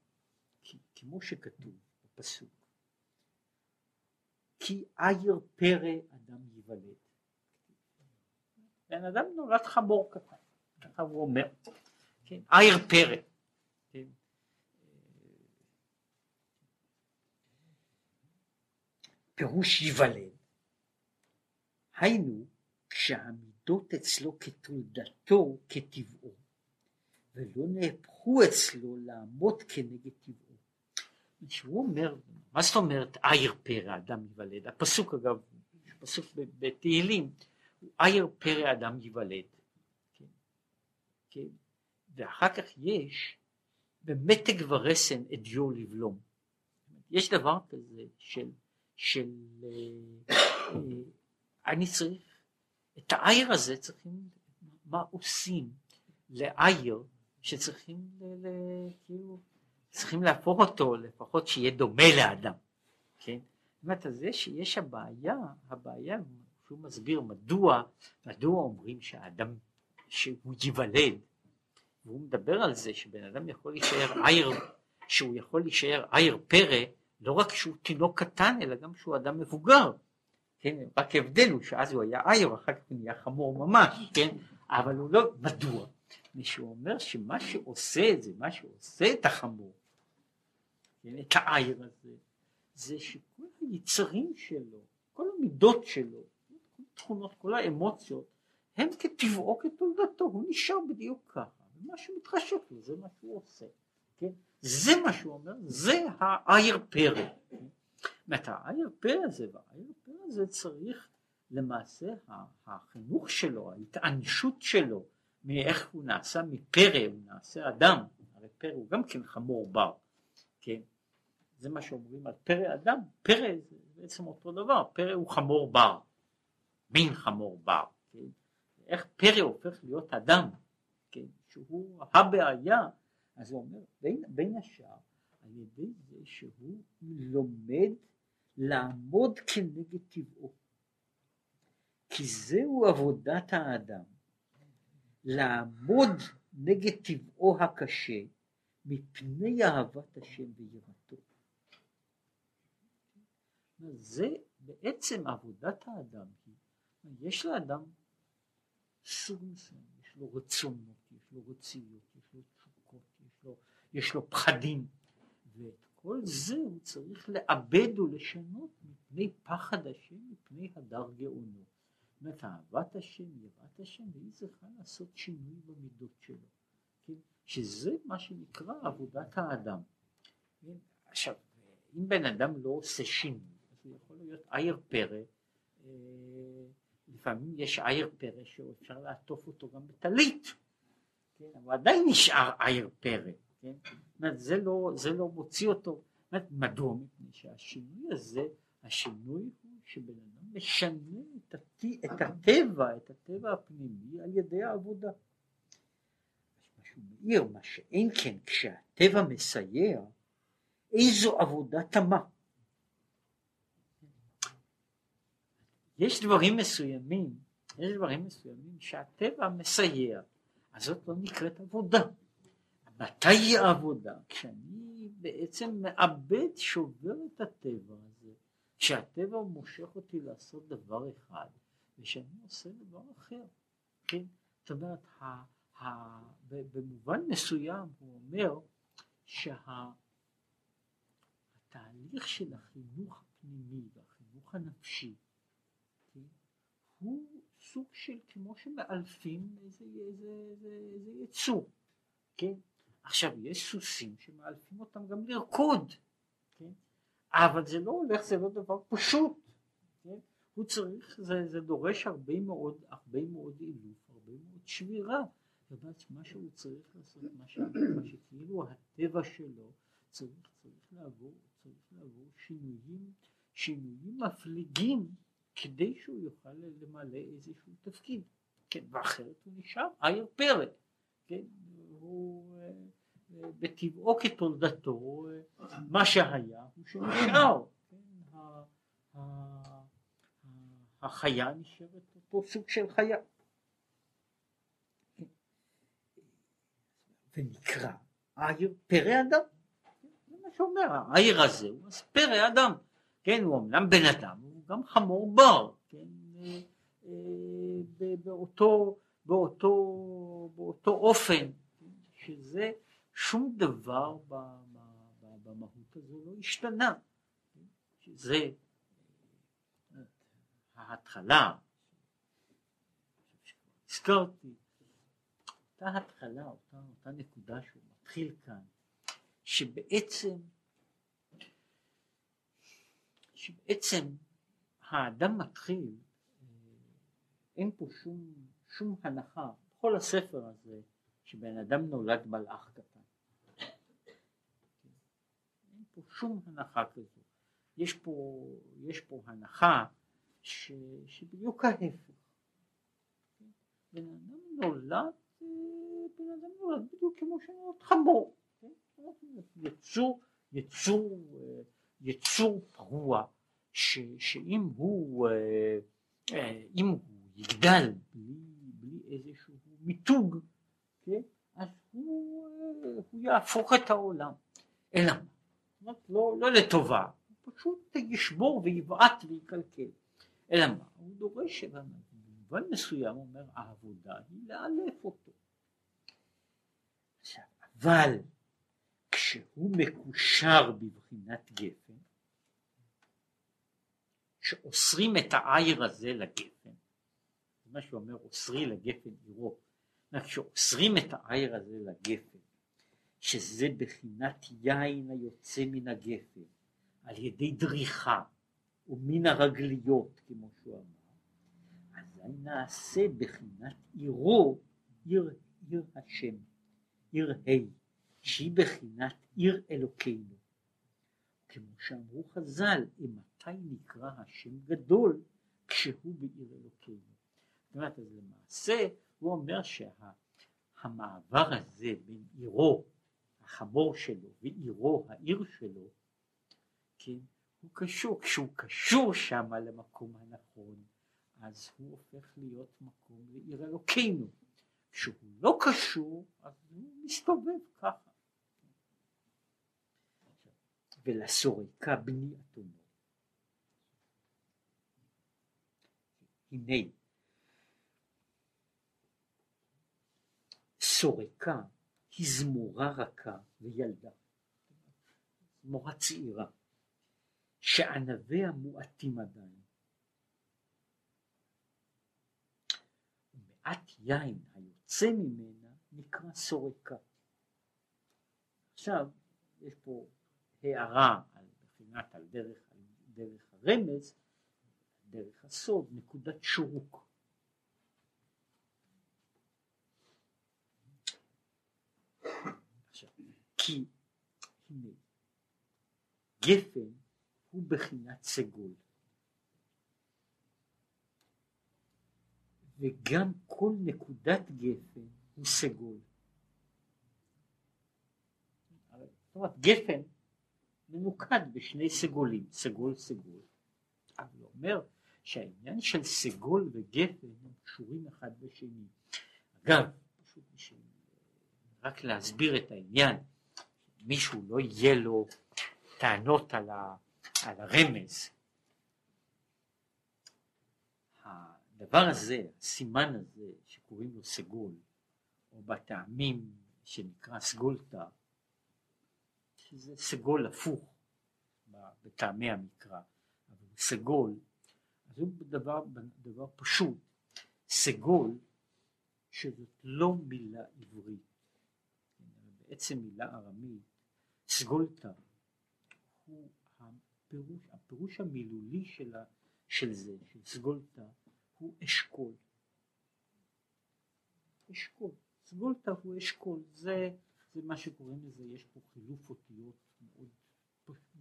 A: כי כמו שכתוב בפסוק, כי עיר פרא אדם ייוולד. בן אדם נולד חמור קטן, ככה הוא אומר, כן, עיר פרא. כן. פירוש ייוולד היינו כשהמידות אצלו כתולדתו כטבעו ולא נהפכו אצלו לעמוד כנגד טבעו. שהוא אומר, מה זאת אומרת עיר פרא אדם ייוולד? הפסוק אגב, פסוק בתהילים, עיר פרא אדם ייוולד. כן? כן? ואחר כך יש במתג ורסן אדיו לבלום. יש דבר כזה של, של אה, אה, אני צריך, את העיר הזה צריכים, מה עושים לעיר שצריכים ל, ל, כאילו, צריכים להפוך אותו לפחות שיהיה דומה לאדם, כן? זאת אומרת, זה שיש הבעיה, הבעיה, שהוא מסביר מדוע, מדוע אומרים שהאדם, שהוא ייוולד, והוא מדבר על זה שבן אדם יכול להישאר עיר, שהוא יכול להישאר עיר פרא, לא רק שהוא תינוק קטן, אלא גם שהוא אדם מבוגר. כן, רק ההבדל הוא שאז הוא היה עיר, אחר כך הוא נהיה חמור ממש, כן, אבל הוא לא, מדוע? מישהו אומר שמה שעושה את זה, מה שעושה את החמור, את העיר הזה, זה שכל היצרים שלו, כל המידות שלו, כל התכונות, כל האמוציות, הם כטבעו כתולדתו, הוא נשאר בדיוק ככה, ומה שמתחשק לו זה מה שהוא עושה, כן, זה מה שהוא אומר, זה העיר פרא, כן? אומרת, העיר פה הזה והעיר פה הזה צריך למעשה החינוך שלו, ההתענשות שלו, מאיך הוא נעשה מפרא, הוא נעשה אדם, הרי פרא הוא גם כן חמור בר, כן? זה מה שאומרים על פרא אדם, פרא זה בעצם אותו דבר, פרא הוא חמור בר, מין חמור בר, כן? איך פרא הופך להיות אדם, כן? שהוא הבעיה, אז הוא אומר בין, בין השאר על ידי זה שהוא לומד לעמוד כנגד טבעו, כי זהו עבודת האדם, לעמוד נגד טבעו הקשה מפני אהבת השם ויראתו. זה בעצם עבודת האדם יש לאדם סוג מסוים, יש לו רצונות, יש לו רציות, יש לו תשוקות, יש יש לו פחדים, ואת כל זה הוא צריך לאבד ולשנות מפני פחד השם, מפני הדר גאונו. אומרת, אהבת השם, יראת השם, והיא צריכה לעשות שינוי במידות שלו, כן? שזה מה שנקרא עבודת האדם. כן? עכשיו, אם בן אדם לא עושה שינוי, הוא יכול להיות עייר פרא, אה, לפעמים יש עייר פרא שאפשר לעטוף אותו גם בטלית, כן? אבל עדיין נשאר עייר פרא, כן? זה, לא, זה לא מוציא אותו, מדוע? מפני שהשינוי הזה, השינוי הוא שבן אדם משנה את, הת... את הטבע, את הטבע הפנימי על ידי העבודה. מה שהוא מעיר, מה שאין כן כשהטבע מסייע, איזו עבודה תמה. יש דברים מסוימים, יש דברים מסוימים שהטבע מסייע, אז זאת לא נקראת עבודה. מתי היא העבודה? כשאני בעצם מאבד, שובר את הטבע הזה, כשהטבע מושך אותי לעשות דבר אחד, ושאני עושה דבר אחר, כן? זאת אומרת, ה, ה, במובן מסוים הוא אומר שהתהליך שה, של החינוך הפנימי והחינוך הנפשי הוא סוג של כמו שמאלפים איזה, איזה, איזה, איזה יצור, כן? עכשיו יש סוסים שמאלפים אותם גם לרקוד, כן? אבל זה לא הולך, זה לא דבר פשוט, כן? הוא צריך, זה, זה דורש הרבה מאוד, הרבה מאוד אילוף, הרבה מאוד זאת אומרת מה שהוא צריך לעשות, מה, שכאילו הטבע שלו צריך, צריך לעבור, צריך לעבור שינויים, שינויים מפליגים כדי שהוא יוכל למלא איזשהו תפקיד, כן, ואחרת הוא נשאר עיר פרא, כן, הוא בטבעו כתולדתו, אה, מה שהיה הוא שנשאר, כן, החיה נשארת אותו סוג של חיה. ונקרא עיר פרא אדם, זה מה שאומר, העיר הזה הוא פרא אדם, כן, הוא אמנם בן אדם, גם חמור בר, כן, אה, אה, באותו, באותו, באותו אופן, שזה שום דבר במהות הזו לא השתנה, שזה ההתחלה, הזכרתי, אותה התחלה, אותה, אותה נקודה שהוא מתחיל כאן, שבעצם, שבעצם האדם מתחיל, אין פה שום, שום הנחה, בכל הספר הזה, שבן אדם נולד מלאך קטן. אין פה שום הנחה כזו. יש פה, יש פה הנחה ש, שבדיוק ההפך. בן אדם נולד, בן אדם נולד בדיוק כמו שנולד חמור. יצור, יצור, יצור פרוע. ש, שאם הוא, אה, אה, אם הוא יגדל בלי, בלי איזשהו מיתוג, כן, אז הוא, אה, הוא יהפוך את העולם. אלא מה? לא, לא לטובה, הוא פשוט ישבור ויבעט ויקלקל. אלא מה? הוא דורש, במובן מסוים אומר, העבודה היא לאלף אותו. אבל כשהוא מקושר בבחינת גפן, שאוסרים את העיר הזה לגפן, זה מה שאומר אוסרי לגפן עירו, כשאוסרים את העיר הזה לגפן, שזה בחינת יין היוצא מן הגפן, על ידי דריכה ומן הרגליות כמו שהוא אמר, אזי נעשה בחינת עירו, עיר, עיר השם, עיר ה', שהיא בחינת עיר אלוקינו. כמו שאמרו חז"ל, אימתי נקרא השם גדול כשהוא בעיר אלוקינו. זאת אומרת, אז למעשה הוא אומר שהמעבר שה, הזה בין עירו, החמור שלו, ועירו, העיר שלו, כן, הוא קשור, כשהוא קשור שם למקום הנכון, אז הוא הופך להיות מקום לעיר אלוקינו. כשהוא לא קשור, אז הוא מסתובב ככה. ולסורקה בני אתונו. הנה, סורקה היא זמורה רכה וילדה, זמורה צעירה, שענביה מועטים עדיין. ומעט יין היוצא ממנה נקרא סורקה. עכשיו, יש פה הערה על בחינת על דרך, על דרך הרמז, דרך הסוד, נקודת שורוק. עכשיו, כי הנה, גפן הוא בחינת סגול. וגם כל נקודת גפן הוא סגול. זאת אומרת, גפן ממוקד בשני סגולים, סגול סגול. אבל הוא אומר שהעניין של סגול וגפן הם קשורים אחד בשני. אגב, פשוט בשביל רק להסביר את העניין, מישהו לא יהיה לו טענות על, ה, על הרמז. הדבר הזה, הסימן הזה שקוראים לו סגול, או בטעמים שנקרא סגולתא, שזה סגול הפוך בטעמי המקרא, אבל סגול, הוא דבר, דבר פשוט, סגול שזאת לא מילה עברית, בעצם מילה ארמית, סגולתא הוא הפירוש, הפירוש המילולי של, ה, של זה, של סגולתא, הוא אשכול. אשכול. סגולתא הוא אשכול, זה זה מה שקוראים לזה, יש פה חילוף אותיות מאוד,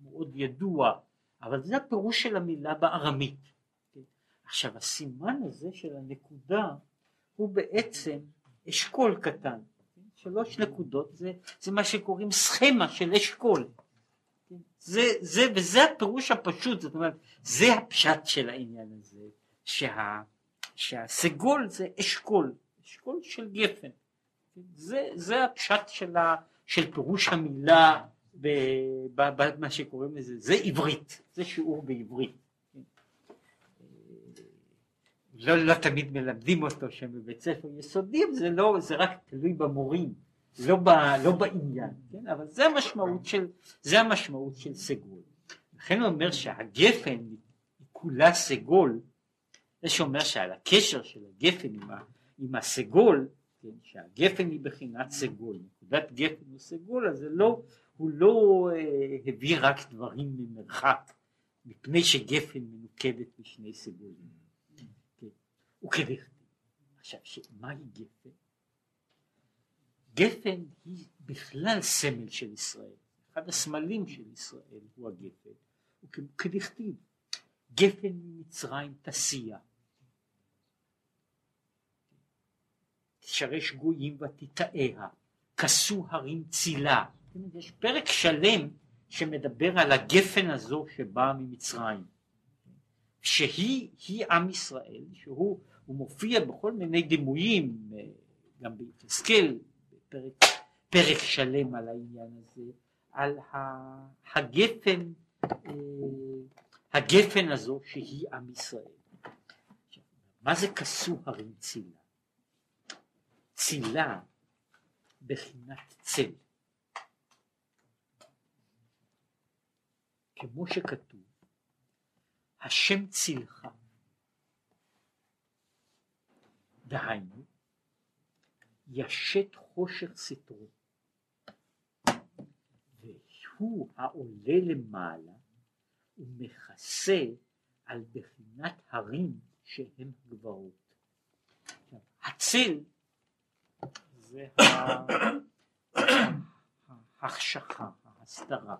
A: מאוד ידוע, אבל זה הפירוש של המילה בארמית. כן? עכשיו הסימן הזה של הנקודה הוא בעצם אשכול קטן? שלוש נקודות, זה, זה מה שקוראים סכמה של אשכול. כן? זה, זה, וזה הפירוש הפשוט, זאת אומרת, זה הפשט של העניין הזה, שה, שהסגול זה אשכול, אשכול של גפן. זה, זה הפשט של, ה, של פירוש המילה במה שקוראים לזה, זה עברית, זה שיעור בעברית. לא, לא תמיד מלמדים אותו שם בבית ספר יסודי, זה, לא, זה רק תלוי במורים, לא, ב, לא בעניין, כן? אבל זה המשמעות של, זה המשמעות של סגול. לכן הוא אומר שהגפן היא כולה סגול, זה שאומר שעל הקשר של הגפן עם, ה, עם הסגול, כן, שהגפן היא בחינת סגול, נקודת גפן הוא סגול, אז לא, הוא לא אה, הביא רק דברים ממרחק, מפני שגפן מנוקדת בשני סגולים. כן. וכדכתיב. עכשיו, מהי גפן? גפן היא בכלל סמל של ישראל, אחד הסמלים של ישראל הוא הגפן, וכדכתיב, גפן ממצרים תסיע. תשרש גויים ותטעיה, כסו הרים צילה. יש פרק שלם שמדבר על הגפן הזו שבאה ממצרים, שהיא היא עם ישראל, שהוא מופיע בכל מיני דימויים, גם ביחזקאל, פרק, פרק שלם על העניין הזה, על הגפן, אה, הגפן הזו שהיא עם ישראל. מה זה כסו הרים צילה? צילה בחינת צל. כמו שכתוב, השם צילך. דהיינו, ישת חושך סתרו, והוא העולה למעלה ומכסה על בחינת הרים שהם גבעות. הציל זה ההחשכה, ההסתרה,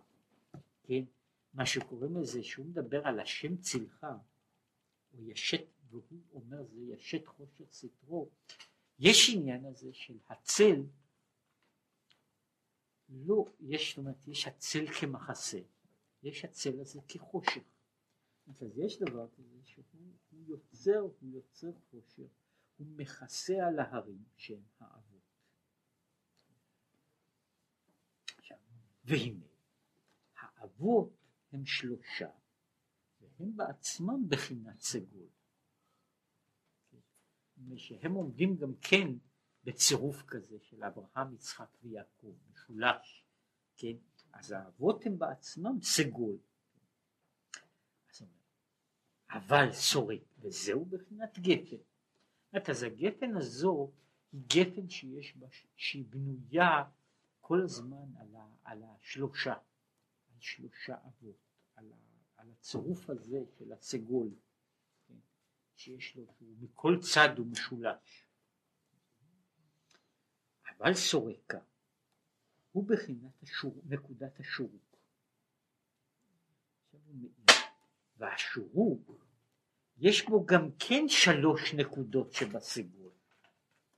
A: כן? מה שקוראים לזה שהוא מדבר על השם צילך, הוא ישת, והוא אומר זה ישת חושך סתרו, יש עניין הזה של הצל, לא, יש, זאת אומרת, יש הצל כמחסה, יש הצל הזה כחושך. אז יש דבר כזה שהוא יוצר, הוא יוצר חושך, הוא מכסה על ההרים שהם האבות. והנה, האבות הם שלושה, והם בעצמם בחינת סגול. שהם עומדים גם כן בצירוף כזה של אברהם, יצחק ויעקב, משולש, כן? אז האבות הם בעצמם סגול. אבל סורק, וזהו בחינת גפן. אז הגפן הזו היא גפן שיש בה, שהיא בנויה כל הזמן על, ה, על השלושה, על שלושה אבות, על, ה, על הצירוף הזה של הסגול, שיש לו, מכל צד הוא משולש. אבל סורקה הוא בחינת השור, נקודת השורוק. והשורוק יש בו גם כן שלוש נקודות שבסגול.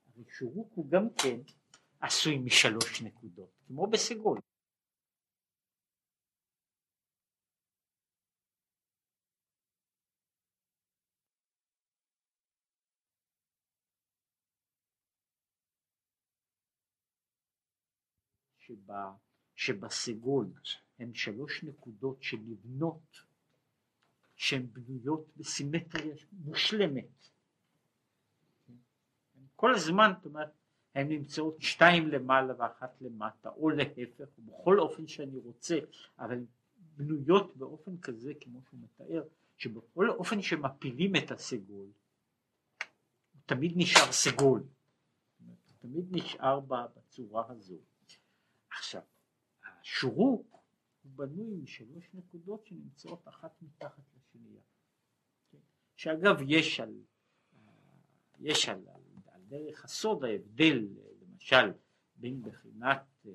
A: הרי שורוק הוא גם כן עשוי משלוש נקודות, כמו בסגול. שבה, שבסגול הם שלוש נקודות שנבנות שהן בנויות בסימטריה מושלמת. כל הזמן, זאת אומרת, הן נמצאות שתיים למעלה ואחת למטה, או להפך, בכל אופן שאני רוצה, אבל בנויות באופן כזה, כמו שהוא מתאר, שבכל אופן שמפילים את הסגול, הוא תמיד נשאר סגול, תמיד נשאר בצורה הזו. עכשיו, השורוק הוא בנוי משלוש נקודות שנמצאות אחת מתחת לשנייה. כן? שאגב יש על, יש על, על, על דרך הסוד ההבדל למשל בין בחינת אה,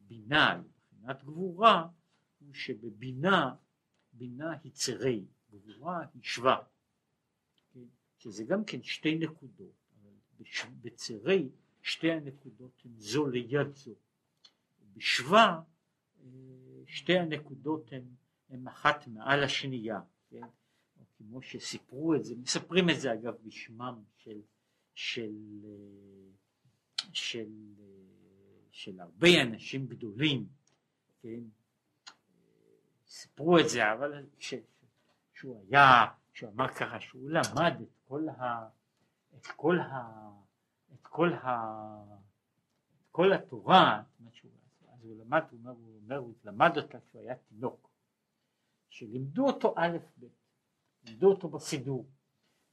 A: בינה לבחינת גבורה הוא שבבינה בינה היא צירי, גבורה היא שווה, כן? שזה גם כן שתי נקודות, אבל בצירי שתי הנקודות הן זו ליד זו, בשווה שתי הנקודות הן, הן אחת מעל השנייה, כן? כמו שסיפרו את זה, מספרים את זה אגב בשמם של, של, של, של הרבה אנשים גדולים, כן? סיפרו את זה, אבל ש, שהוא היה, שהוא אמר ככה שהוא למד את כל ה... את כל ה... את כל ה... את כל התורה, אז הוא למד, הוא אומר, הוא אומר, הוא למד אותה כשהוא היה תינוק, שלימדו אותו א' ב', לימדו אותו בסידור.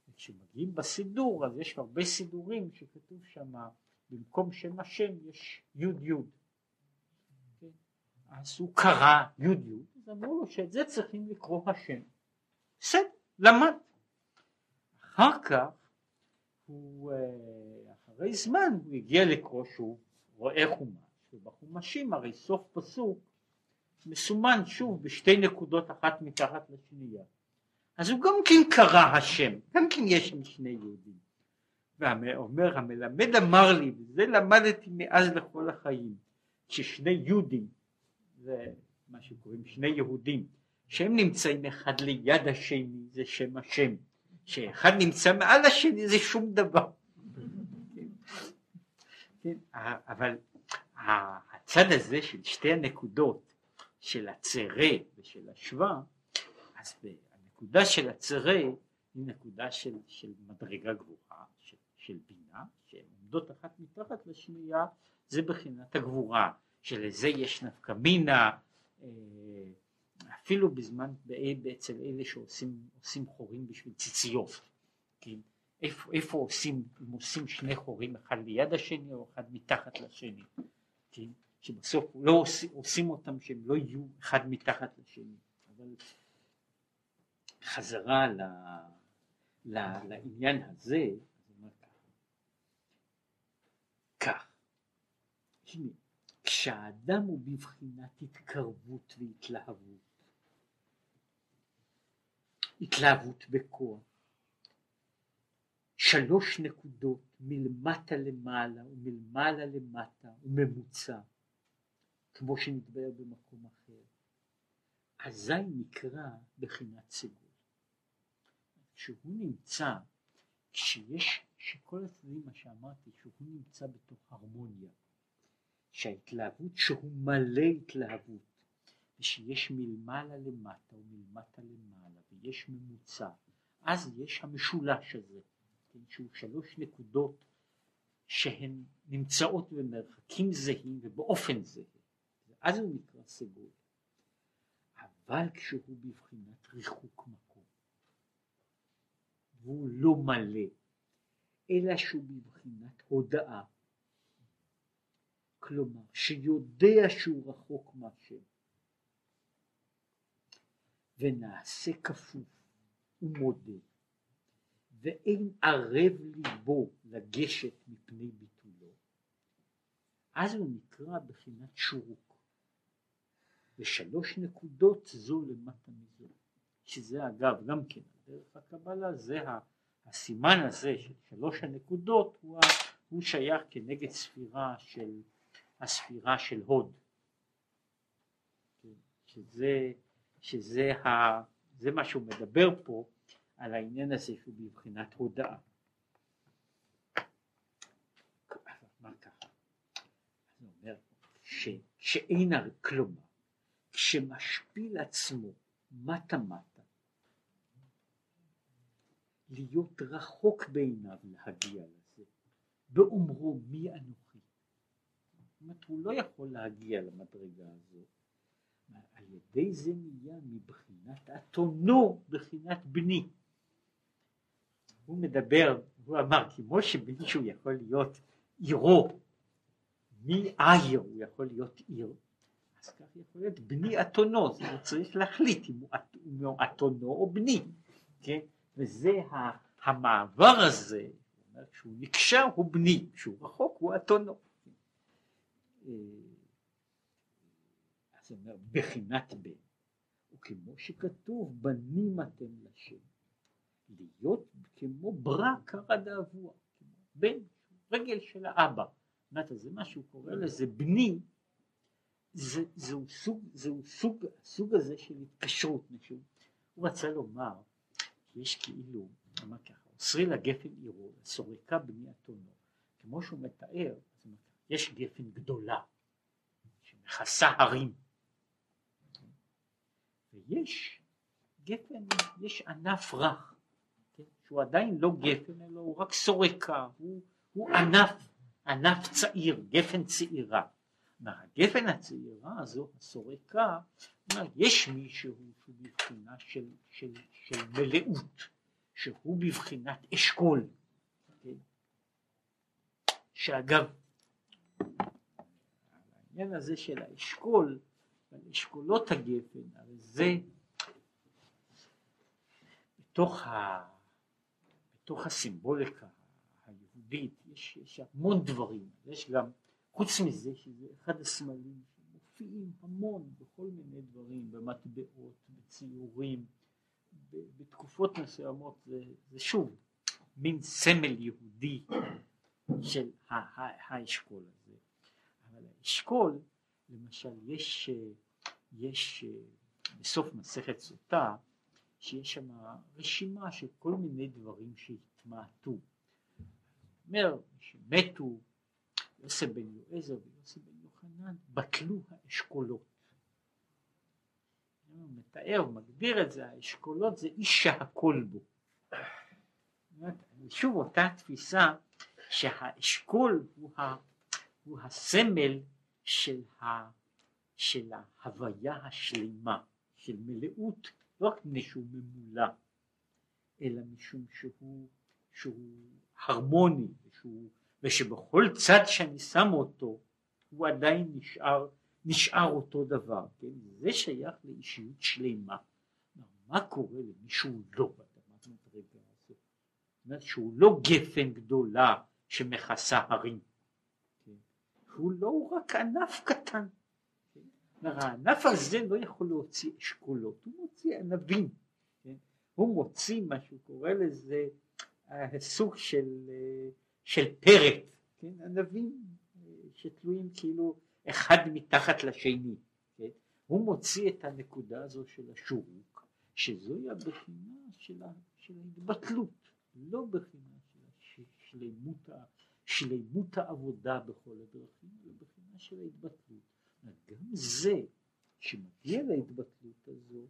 A: וכשמגיעים בסידור אז יש הרבה סידורים שכתוב שם במקום שם השם יש יוד יוד. כן? אז הוא קרא יוד יוד, אז אמרו לו שאת זה צריכים לקרוא השם. בסדר, למד. אחר כך הוא, אה, אחרי זמן הוא הגיע לקרוא שוב, רואה חומה. ובחומשים הרי סוף פסוק מסומן שוב בשתי נקודות אחת מתחת לשנייה. אז הוא גם כן קרא השם, גם כן יש שם שני יהודים. ואומר המלמד אמר לי, וזה למדתי מאז לכל החיים, ששני יהודים, זה מה שקוראים שני יהודים, שהם נמצאים אחד ליד השני זה שם השם, שאחד נמצא מעל השני זה שום דבר. כן, כן אבל הצד הזה של שתי הנקודות של הצרה ושל השווה, אז הנקודה של הצרה היא נקודה של, של מדרגה גבוהה, של, של בינה, שהן עומדות אחת מתחת לשנייה, זה בחינת הגבורה, שלזה יש נפקא מינה, אה, אפילו בזמן, אצל אלה שעושים חורים בשביל ציציות, כן? איפה, איפה עושים, אם עושים שני חורים אחד ליד השני או אחד מתחת לשני, כן? שבסוף לא עושים, עושים אותם שהם לא יהיו אחד מתחת לשני, אבל חזרה ל, ל, לעניין הזה, כך, הנה, כשהאדם הוא בבחינת התקרבות והתלהבות, התלהבות בכוח, שלוש נקודות מלמטה למעלה ומלמעלה למטה וממוצע, כמו שנתבהר במקום אחר, אזי נקרא בחינת סגול. שהוא נמצא, כשיש, שכל הצדדים, מה שאמרתי, שהוא נמצא בתוך הרמוניה, שההתלהבות שהוא מלא התלהבות, ושיש מלמעלה למטה ומלמטה למעלה, ויש ממוצע, אז יש המשולש הזה, כן, שהוא שלוש נקודות שהן נמצאות במרחקים זהים ובאופן זהה, אז הוא נקרא סגול. אבל כשהוא בבחינת ריחוק מקום, והוא לא מלא, אלא שהוא בבחינת הודאה, כלומר שיודע שהוא רחוק מהשם, ונעשה כפוף ומודה, ואין ערב ליבו לגשת מפני ביטולו, אז הוא נקרא בחינת שורוק. ושלוש נקודות זו למטה מזו, שזה אגב גם כן דרך הקבלה זה הסימן הזה של שלוש הנקודות הוא, הוא שייך כנגד ספירה של הספירה של הוד, כן, שזה, שזה ה, זה מה שהוא מדבר פה על העניין הזה שהוא בבחינת הודאה. מה ככה? ש, שאין כלומר כשמשפיל עצמו מטה מטה להיות רחוק בעיניו להגיע לזה באומרו מי אנוכי זאת אומרת הוא לא יכול להגיע למדרגה הזו על ידי זה נהיה מבחינת אתונו בחינת בני הוא מדבר הוא אמר כמו שמישהו יכול להיות עירו. מי עיר הוא יכול להיות עיר. אז כך יכול להיות בני אתונו, הוא צריך להחליט אם הוא אתונו או בני, כן? וזה המעבר הזה, כשהוא נקשר הוא בני, כשהוא רחוק הוא אתונו. אה, אז הוא אומר בחינת בן, וכמו שכתוב בנים אתם לשם, להיות כמו ברא קרא דאבוה, בן, רגל של האבא, זה מה שהוא קורא לזה בני זה, זהו סוג, זהו סוג, סוג הזה של התקשרות, משהו. הוא רצה לומר, יש כאילו, אמר ככה, אוסרי לגפן עירו, סורקה בני אתונו, כמו שהוא מתאר, יש גפן גדולה, שמכסה הרים, ויש גפן, יש ענף רך? שהוא עדיין לא גפן, אלא הוא רק סורקה, הוא, הוא ענף, ענף צעיר, גפן צעירה. מהגפן הצעירה הזו, הסורקה, יש מישהו שהוא בבחינה של, של, של מלאות, שהוא בבחינת אשכול, כן? שאגב, העניין הזה של האשכול, אשכולות הגפן, הרי זה בתוך, ה, בתוך הסימבוליקה היהודית יש, יש המון דברים, יש גם חוץ מזה שזה אחד הסמלים שמופיעים המון בכל מיני דברים, במטבעות, בציורים, בתקופות מסוימות זה, זה שוב מין סמל יהודי של האשכול הזה. אבל האשכול, למשל יש, יש בסוף מסכת סוטה, שיש שם רשימה של כל מיני דברים שהתמעטו. אומר, שמתו יוסף בן יועזר ויוסף בן יוחנן בטלו האשכולות. הוא מתאר, מגדיר את זה, האשכולות זה איש שהכל בו. שוב אותה תפיסה שהאשכול הוא, ה, הוא הסמל של, ה, של ההוויה השלימה, של מלאות, לא רק מפני שהוא ממולא, אלא משום שהוא, שהוא הרמוני, שהוא ושבכל צד שאני שם אותו הוא עדיין נשאר, נשאר אותו דבר, כן? זה שייך לאישיות שלמה. מה קורה למי שהוא לא באדמת מדרגה הזאת? זאת אומרת שהוא לא גפן גדולה שמכסה הרים, לא הוא רק ענף קטן. הענף הזה לא יכול להוציא אשכולות, הוא מוציא ענבים. כן? הוא מוציא מה שהוא קורא לזה אה, סוג של, אה, של פרט, כן? ענבים אה, שתלויים כאילו אחד מתחת לשני. כן? הוא מוציא את הנקודה הזו של השורוק, שזוהי הבחינה של, של ההתבטלות, לא בחינה של שלמות העבודה בכל הדרכים, אלא בחינה של ההתבטלות. גם זה שמגיע להתבטלות הזו,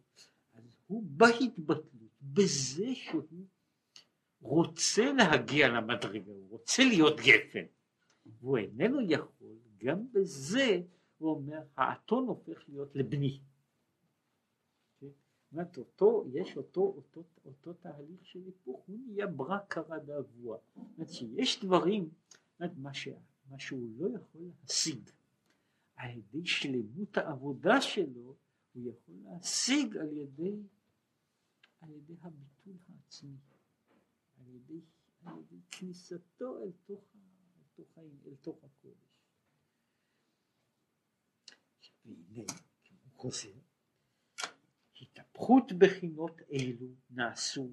A: אז הוא בהתבטלות, בזה שהוא רוצה להגיע למדרגה, הוא רוצה להיות גפן, והוא איננו יכול, גם בזה הוא אומר, האתון הופך להיות לבני. אומרת, אותו, יש אותו, אותו, אותו תהליך של היפוך, הוא נהיה ברק קרא דאבוה. זאת אומרת שיש דברים, אומרת, מה, ש, מה שהוא לא יכול להשיג על ידי שלמות העבודה שלו, הוא יכול להשיג על ידי, על ידי הביטול העצמי, על ידי, על ידי כניסתו אל תוך, אל תוך, אל תוך הקודש. והנה, הוא חוזר התהפכות בחינות אלו נעשו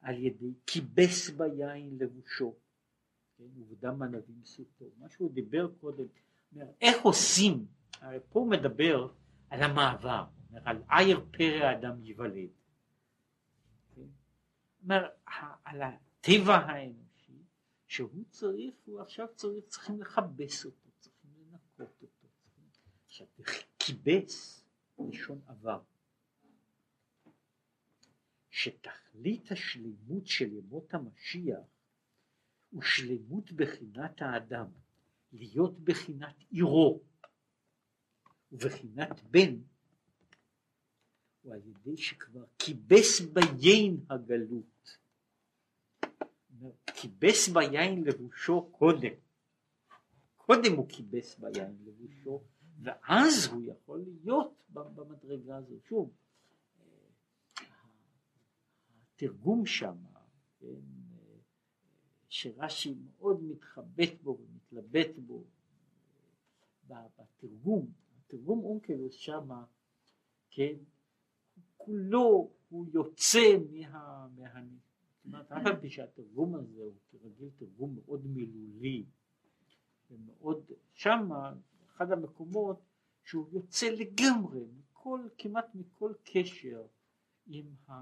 A: על ידי כיבס ביין לבושו, כן, ובדם ענבים סוטו, מה שהוא דיבר קודם, איך עושים, הרי פה הוא מדבר על המעבר, אומר, על עיר פרא האדם ייוולד? אומר, על הטבע האנושי, שהוא צריך, הוא עכשיו צריך, צריכים לכבס אותו, צריכים לנקות אותו, עכשיו, כיבס לשון עבר. שתכלית השלמות של ימות המשיח הוא שלמות בחינת האדם, להיות בחינת עירו ובחינת בן הוא על ידי שכבר כיבס ביין הגלות. כיבס ביין לבושו קודם. קודם הוא כיבס ביין לבושו, ואז הוא יכול להיות במדרגה הזו. שוב, התרגום שם, כן, שרש"י מאוד מתחבט בו ומתלבט בו בתרגום, התרגום אונקלוס שמה, כן, כולו הוא יוצא מה... מה זאת אף על פי שהתרגום הזה הוא כרגיל תרגום מאוד מילולי ומאוד, שמה אחד המקומות שהוא יוצא לגמרי מכל, כמעט מכל קשר עם, ה,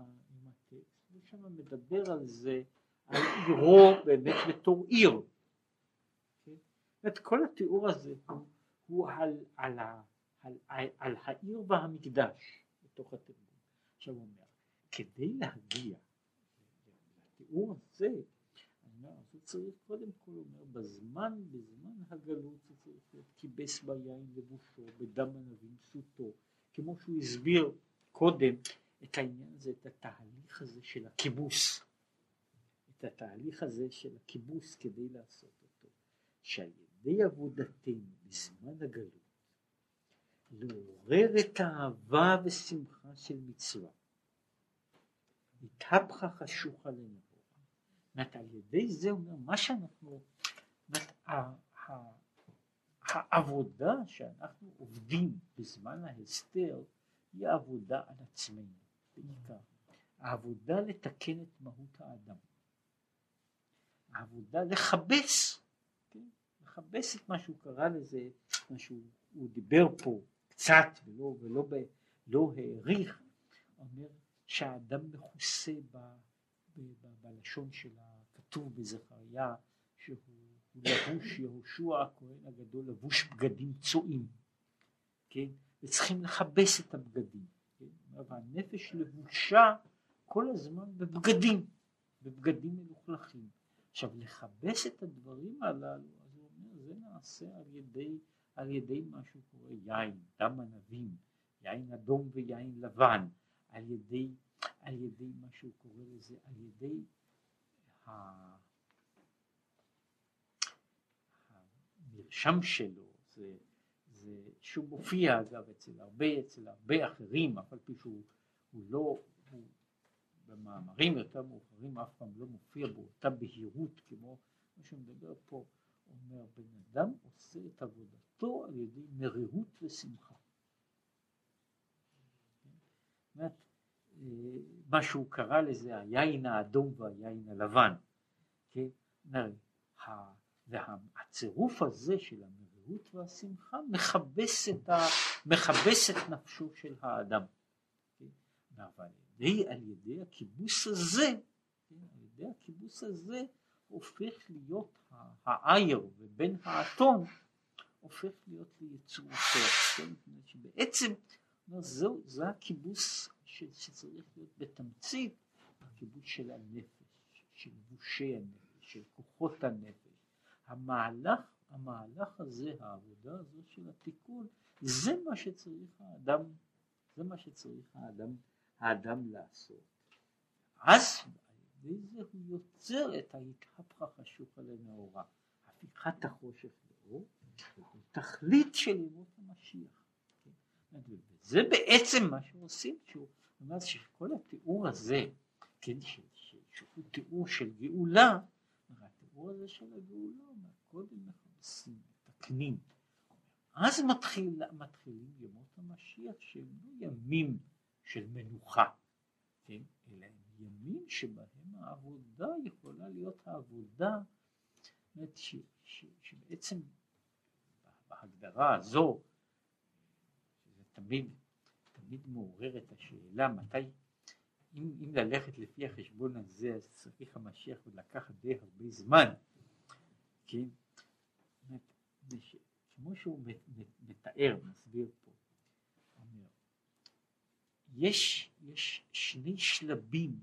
A: הוא שם מדבר על זה, על עירו באמת בתור עיר. את כל התיאור הזה הוא, הוא על, על, על, על, על העיר והמקדש בתוך התרגום. עכשיו הוא אומר, כדי להגיע לתיאור הזה, הוא צריך קודם כל, אומר, בזמן, בזמן הגלות הוא צריך להיות כיבס ביין לבושו, בדם ענבים סוטו, כמו שהוא הסביר קודם את העניין הזה, את התהליך הזה של הכיבוס, את התהליך הזה של הכיבוס כדי לעשות אותו, שעל ידי עבודתנו בזמן הגלות, לעורר את האהבה ושמחה של מצווה, התהפכה חשוכה לנבורה. זאת על ידי זה אומר, מה שאנחנו, העבודה שאנחנו עובדים בזמן ההסתר היא העבודה על עצמנו. בעיקר. העבודה לתקן את מהות האדם. העבודה לכבס, כן? לכבס את מה שהוא קרא לזה, מה שהוא דיבר פה קצת ולא, ולא ב, לא העריך, אומר שהאדם מכוסה ב, ב, ב, בלשון של הכתוב בזכריה שהוא לבוש יהושע הכהן הגדול לבוש בגדים צועים, כן? וצריכים לכבס את הבגדים. והנפש לבושה כל הזמן בבגדים, בבגדים מלוכלכים. עכשיו לכבס את הדברים הללו, אז הוא אומר, זה נעשה על ידי, על ידי מה שהוא קורא יין, דם ענבים, יין אדום ויין לבן, על ידי, על ידי מה שהוא קורא לזה, על ידי המרשם שלו, זה זה שהוא מופיע אגב אצל הרבה, אצל הרבה אחרים, אף על פי שהוא לא, הוא במאמרים יותר מאוחרים אף פעם לא מופיע באותה בהירות כמו מה שמדבר פה, אומר בן אדם עושה את עבודתו על ידי מרירות ושמחה. אומרת, אה, מה שהוא קרא לזה היין האדום והיין הלבן, כן? והצירוף הזה של המרירות והשמחה מכבס את, ה, מכבס את נפשו של האדם. אבל על ידי, על ידי הכיבוס הזה, כן? על ידי הכיבוס הזה הופך להיות העיר ובין האתון הופך להיות ליצור אחר, כן? שבעצם זהו, זה הכיבוס שצריך להיות בתמצית הכיבוס של הנפש, של גושי הנפש, של כוחות הנפש. המהלך, המהלך הזה, העבודה הזו של התיקון, זה מה שצריך האדם, זה מה שצריך האדם, האדם לעשות. אז על זה הוא יוצר את ההתהפכה חשוכה לנאורה, הפיכת החושך לאור, הוא תכלית של ימות המשיח. וזה בעצם מה שעושים, שהוא אומר שכל התיאור הזה, כן, שהוא תיאור של גאולה, התיאור הזה של הגאולה, קודם מכבסים, מתקנים. אז מתחיל, מתחילים ימות המשיח שהם לא ימים של מנוחה, כן, אלא ימים שבהם העבודה יכולה להיות העבודה, זאת ש, ש, שבעצם בהגדרה הזו, שזה תמיד תמיד מעורר את השאלה מתי, אם, אם ללכת לפי החשבון הזה אז צריך המשיח עוד לקחת די הרבה זמן, כן? כמו שהוא מתאר, מסביר יש, יש שני שלבים,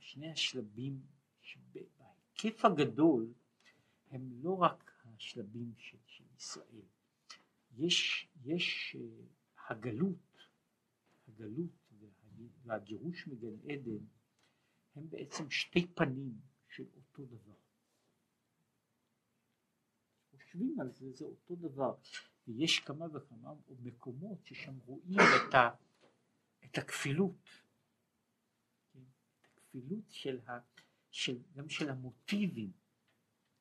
A: שני השלבים שבהיקף הגדול הם לא רק השלבים של, של ישראל, יש, יש uh, הגלות הגלות והגירוש מגן עדן הם בעצם שתי פנים של אותו דבר. חושבים על זה, זה אותו דבר. ויש כמה וכמה מקומות ששם רואים את, ה, את הכפילות, כן? את הכפילות של ה, של, גם של המוטיבים,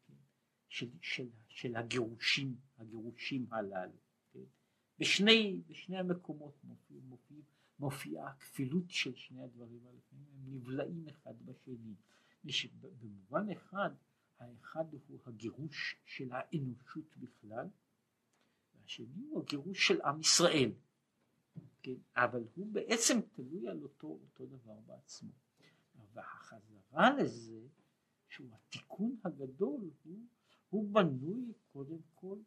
A: כן? של, של, של הגירושים, הגירושים הללו. כן? בשני, בשני המקומות מופיעים, מופיעים מופיעה הכפילות של שני הדברים האלה, הם נבלעים אחד בשני. במובן אחד, האחד הוא הגירוש של האנושות בכלל, והשני הוא הגירוש של עם ישראל. כן? אבל הוא בעצם תלוי על אותו, אותו דבר בעצמו. והחזרה לזה, שהוא התיקון הגדול, הוא, הוא בנוי קודם כל,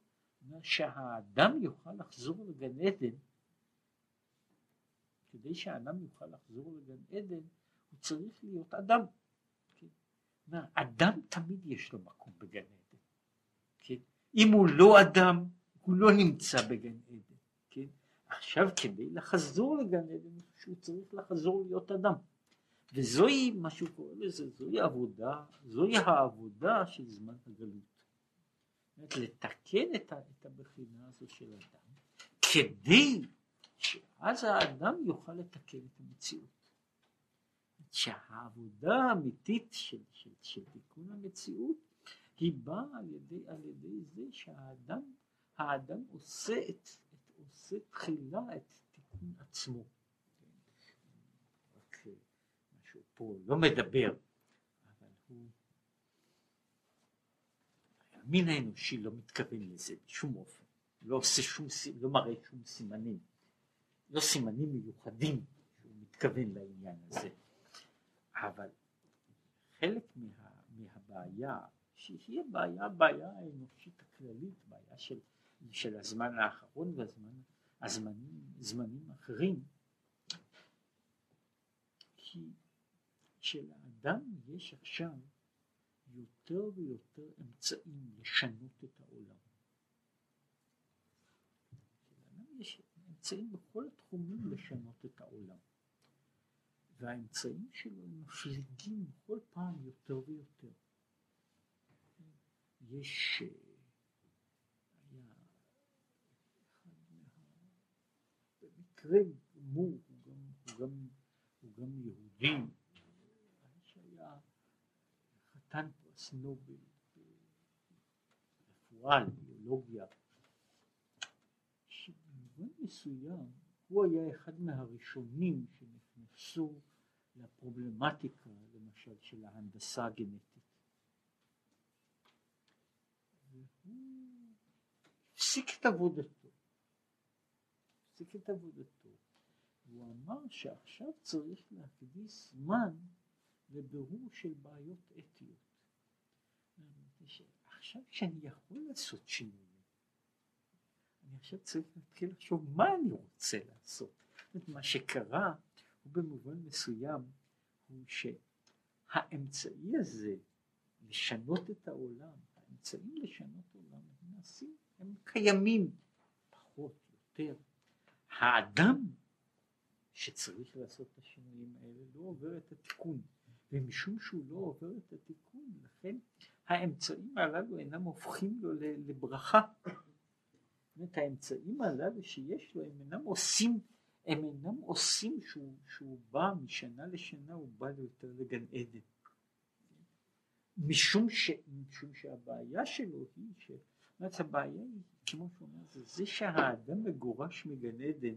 A: שהאדם יוכל לחזור לגן עדן כדי שהאדם יוכל לחזור לגן עדן, הוא צריך להיות אדם. כן? אדם תמיד יש לו מקום בגן עדן. כן? אם הוא לא אדם, הוא לא נמצא בגן עדן. עכשיו כדי לחזור לגן עדן, הוא צריך לחזור להיות אדם. וזוהי, מה שהוא קורא לזה, זוהי עבודה, זוהי העבודה של זמן הגלות. זאת לתקן את, את הבחינה הזו של אדם, כדי שאז האדם יוכל לתקן את המציאות. שהעבודה האמיתית של, של, של תיקון המציאות היא באה על ידי, על ידי זה שהאדם האדם עושה, את, עושה תחילה את תיקון עצמו. רק משהו פה לא מדבר, אבל הוא... המין האנושי לא מתכוון לזה בשום אופן, לא עושה שום, לא מראה שום סימנים. לא סימנים מיוחדים שהוא מתכוון לעניין הזה, אבל חלק מה, מהבעיה, שהיא הבעיה, הבעיה האנושית הכללית, בעיה של, של הזמן האחרון והזמנים הזמנים, זמנים אחרים, כי שלאדם יש עכשיו יותר ויותר אמצעים לשנות את העולם. יש אמצעים בכל התחומים לשנות את העולם. והאמצעים שלו הם מפליגים כל פעם יותר ויותר. יש, אה, היה אחד מה... במקרה הוא גם, גם, גם יהודי, האיש היה חתן פרס נובל נטורל, ביולוגיה, שבמובן מסוים הוא היה אחד מהראשונים שנכנסו לפרובלמטיקה למשל של ההנדסה הגנטית. והוא הפסיק את עבודתו, הפסיק את עבודתו, והוא אמר שעכשיו צריך להקדיש זמן לבירור של בעיות אתיות. עכשיו כשאני יכול לעשות שינויים, אני עכשיו צריך להתחיל לחשוב מה אני רוצה לעשות. מה שקרה הוא במובן מסוים הוא שהאמצעי הזה לשנות את העולם, האמצעים לשנות עולם הם נעשים, הם קיימים פחות, יותר. האדם שצריך לעשות את השינויים האלה לא עובר את התיקון, ומשום שהוא לא עובר את התיקון, לכן האמצעים הללו אינם הופכים לו לברכה. זאת האמצעים הללו שיש לו הם אינם עושים הם אינם עושים שהוא, שהוא בא משנה לשנה, הוא בא יותר לגן עדן. משום, ש, משום שהבעיה שלו היא, ש... זאת הבעיה היא, כמו שאומר, זה, זה שהאדם מגורש מגן עדן,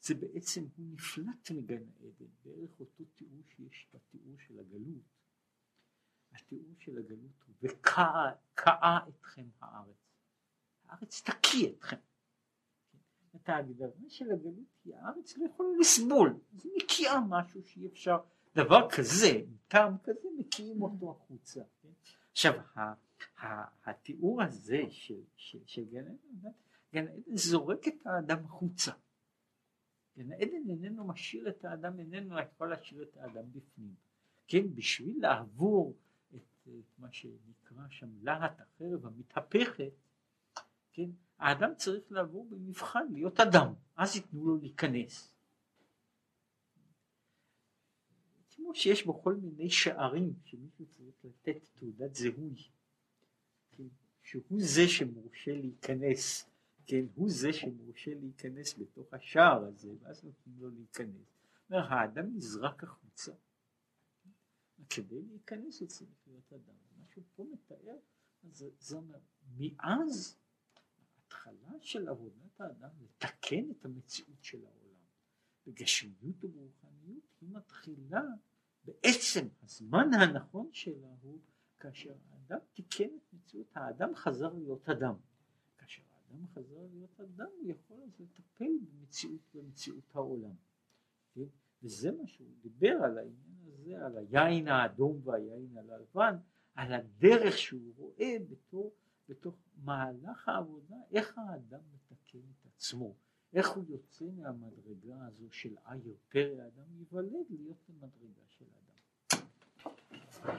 A: זה בעצם, הוא נפלט מגן עדן, בערך אותו תיאור שיש בתיאור של הגלות. התיאור של הגלות הוא, וקעה אתכם הארץ. הארץ תקיא אתכם. את ההגדרה של הגלות היא הארץ לא יכולה לסבול, היא מקיאה משהו שאי אפשר, דבר כזה, טעם כזה, מקיאים אותו החוצה. כן? עכשיו, התיאור הזה של גן עדן, גן עדן זורק את האדם החוצה. גן עדן איננו משאיר את האדם, איננו יכול להשאיר את האדם בפנים. כן, בשביל לעבור את, את מה שנקרא שם להט החרב המתהפכת, כן, האדם צריך לעבור במבחן להיות אדם, אז ייתנו לו להיכנס. כמו שיש בו כל מיני שערים שמישהו צריך לתת תעודת זהוי, כן, שהוא זה שמורשה להיכנס, כן, הוא זה שמורשה להיכנס בתוך השער הזה, ואז נותנים לו להיכנס. אומר, האדם נזרק החוצה. כדי להיכנס הוא צריך להיות אדם. מה שהוא פה מתאר, אז זה אומר, מאז ההתחלה של עבודת האדם לתקן את המציאות של העולם. בגשמיות וברוחניות היא מתחילה בעצם הזמן הנכון שלה הוא כאשר האדם תיקן את מציאות האדם חזר להיות אדם. כאשר האדם חזר להיות אדם הוא יכול אז לטפל במציאות, במציאות העולם. כן? וזה מה שהוא דיבר על העניין הזה, על היין האדום והיין הלבן, על הדרך שהוא רואה בתור בתוך מהלך העבודה, איך האדם מתקן את עצמו, איך הוא יוצא מהמדרגה הזו של אה יותר האדם יוולד להיות במדרגה של אדם.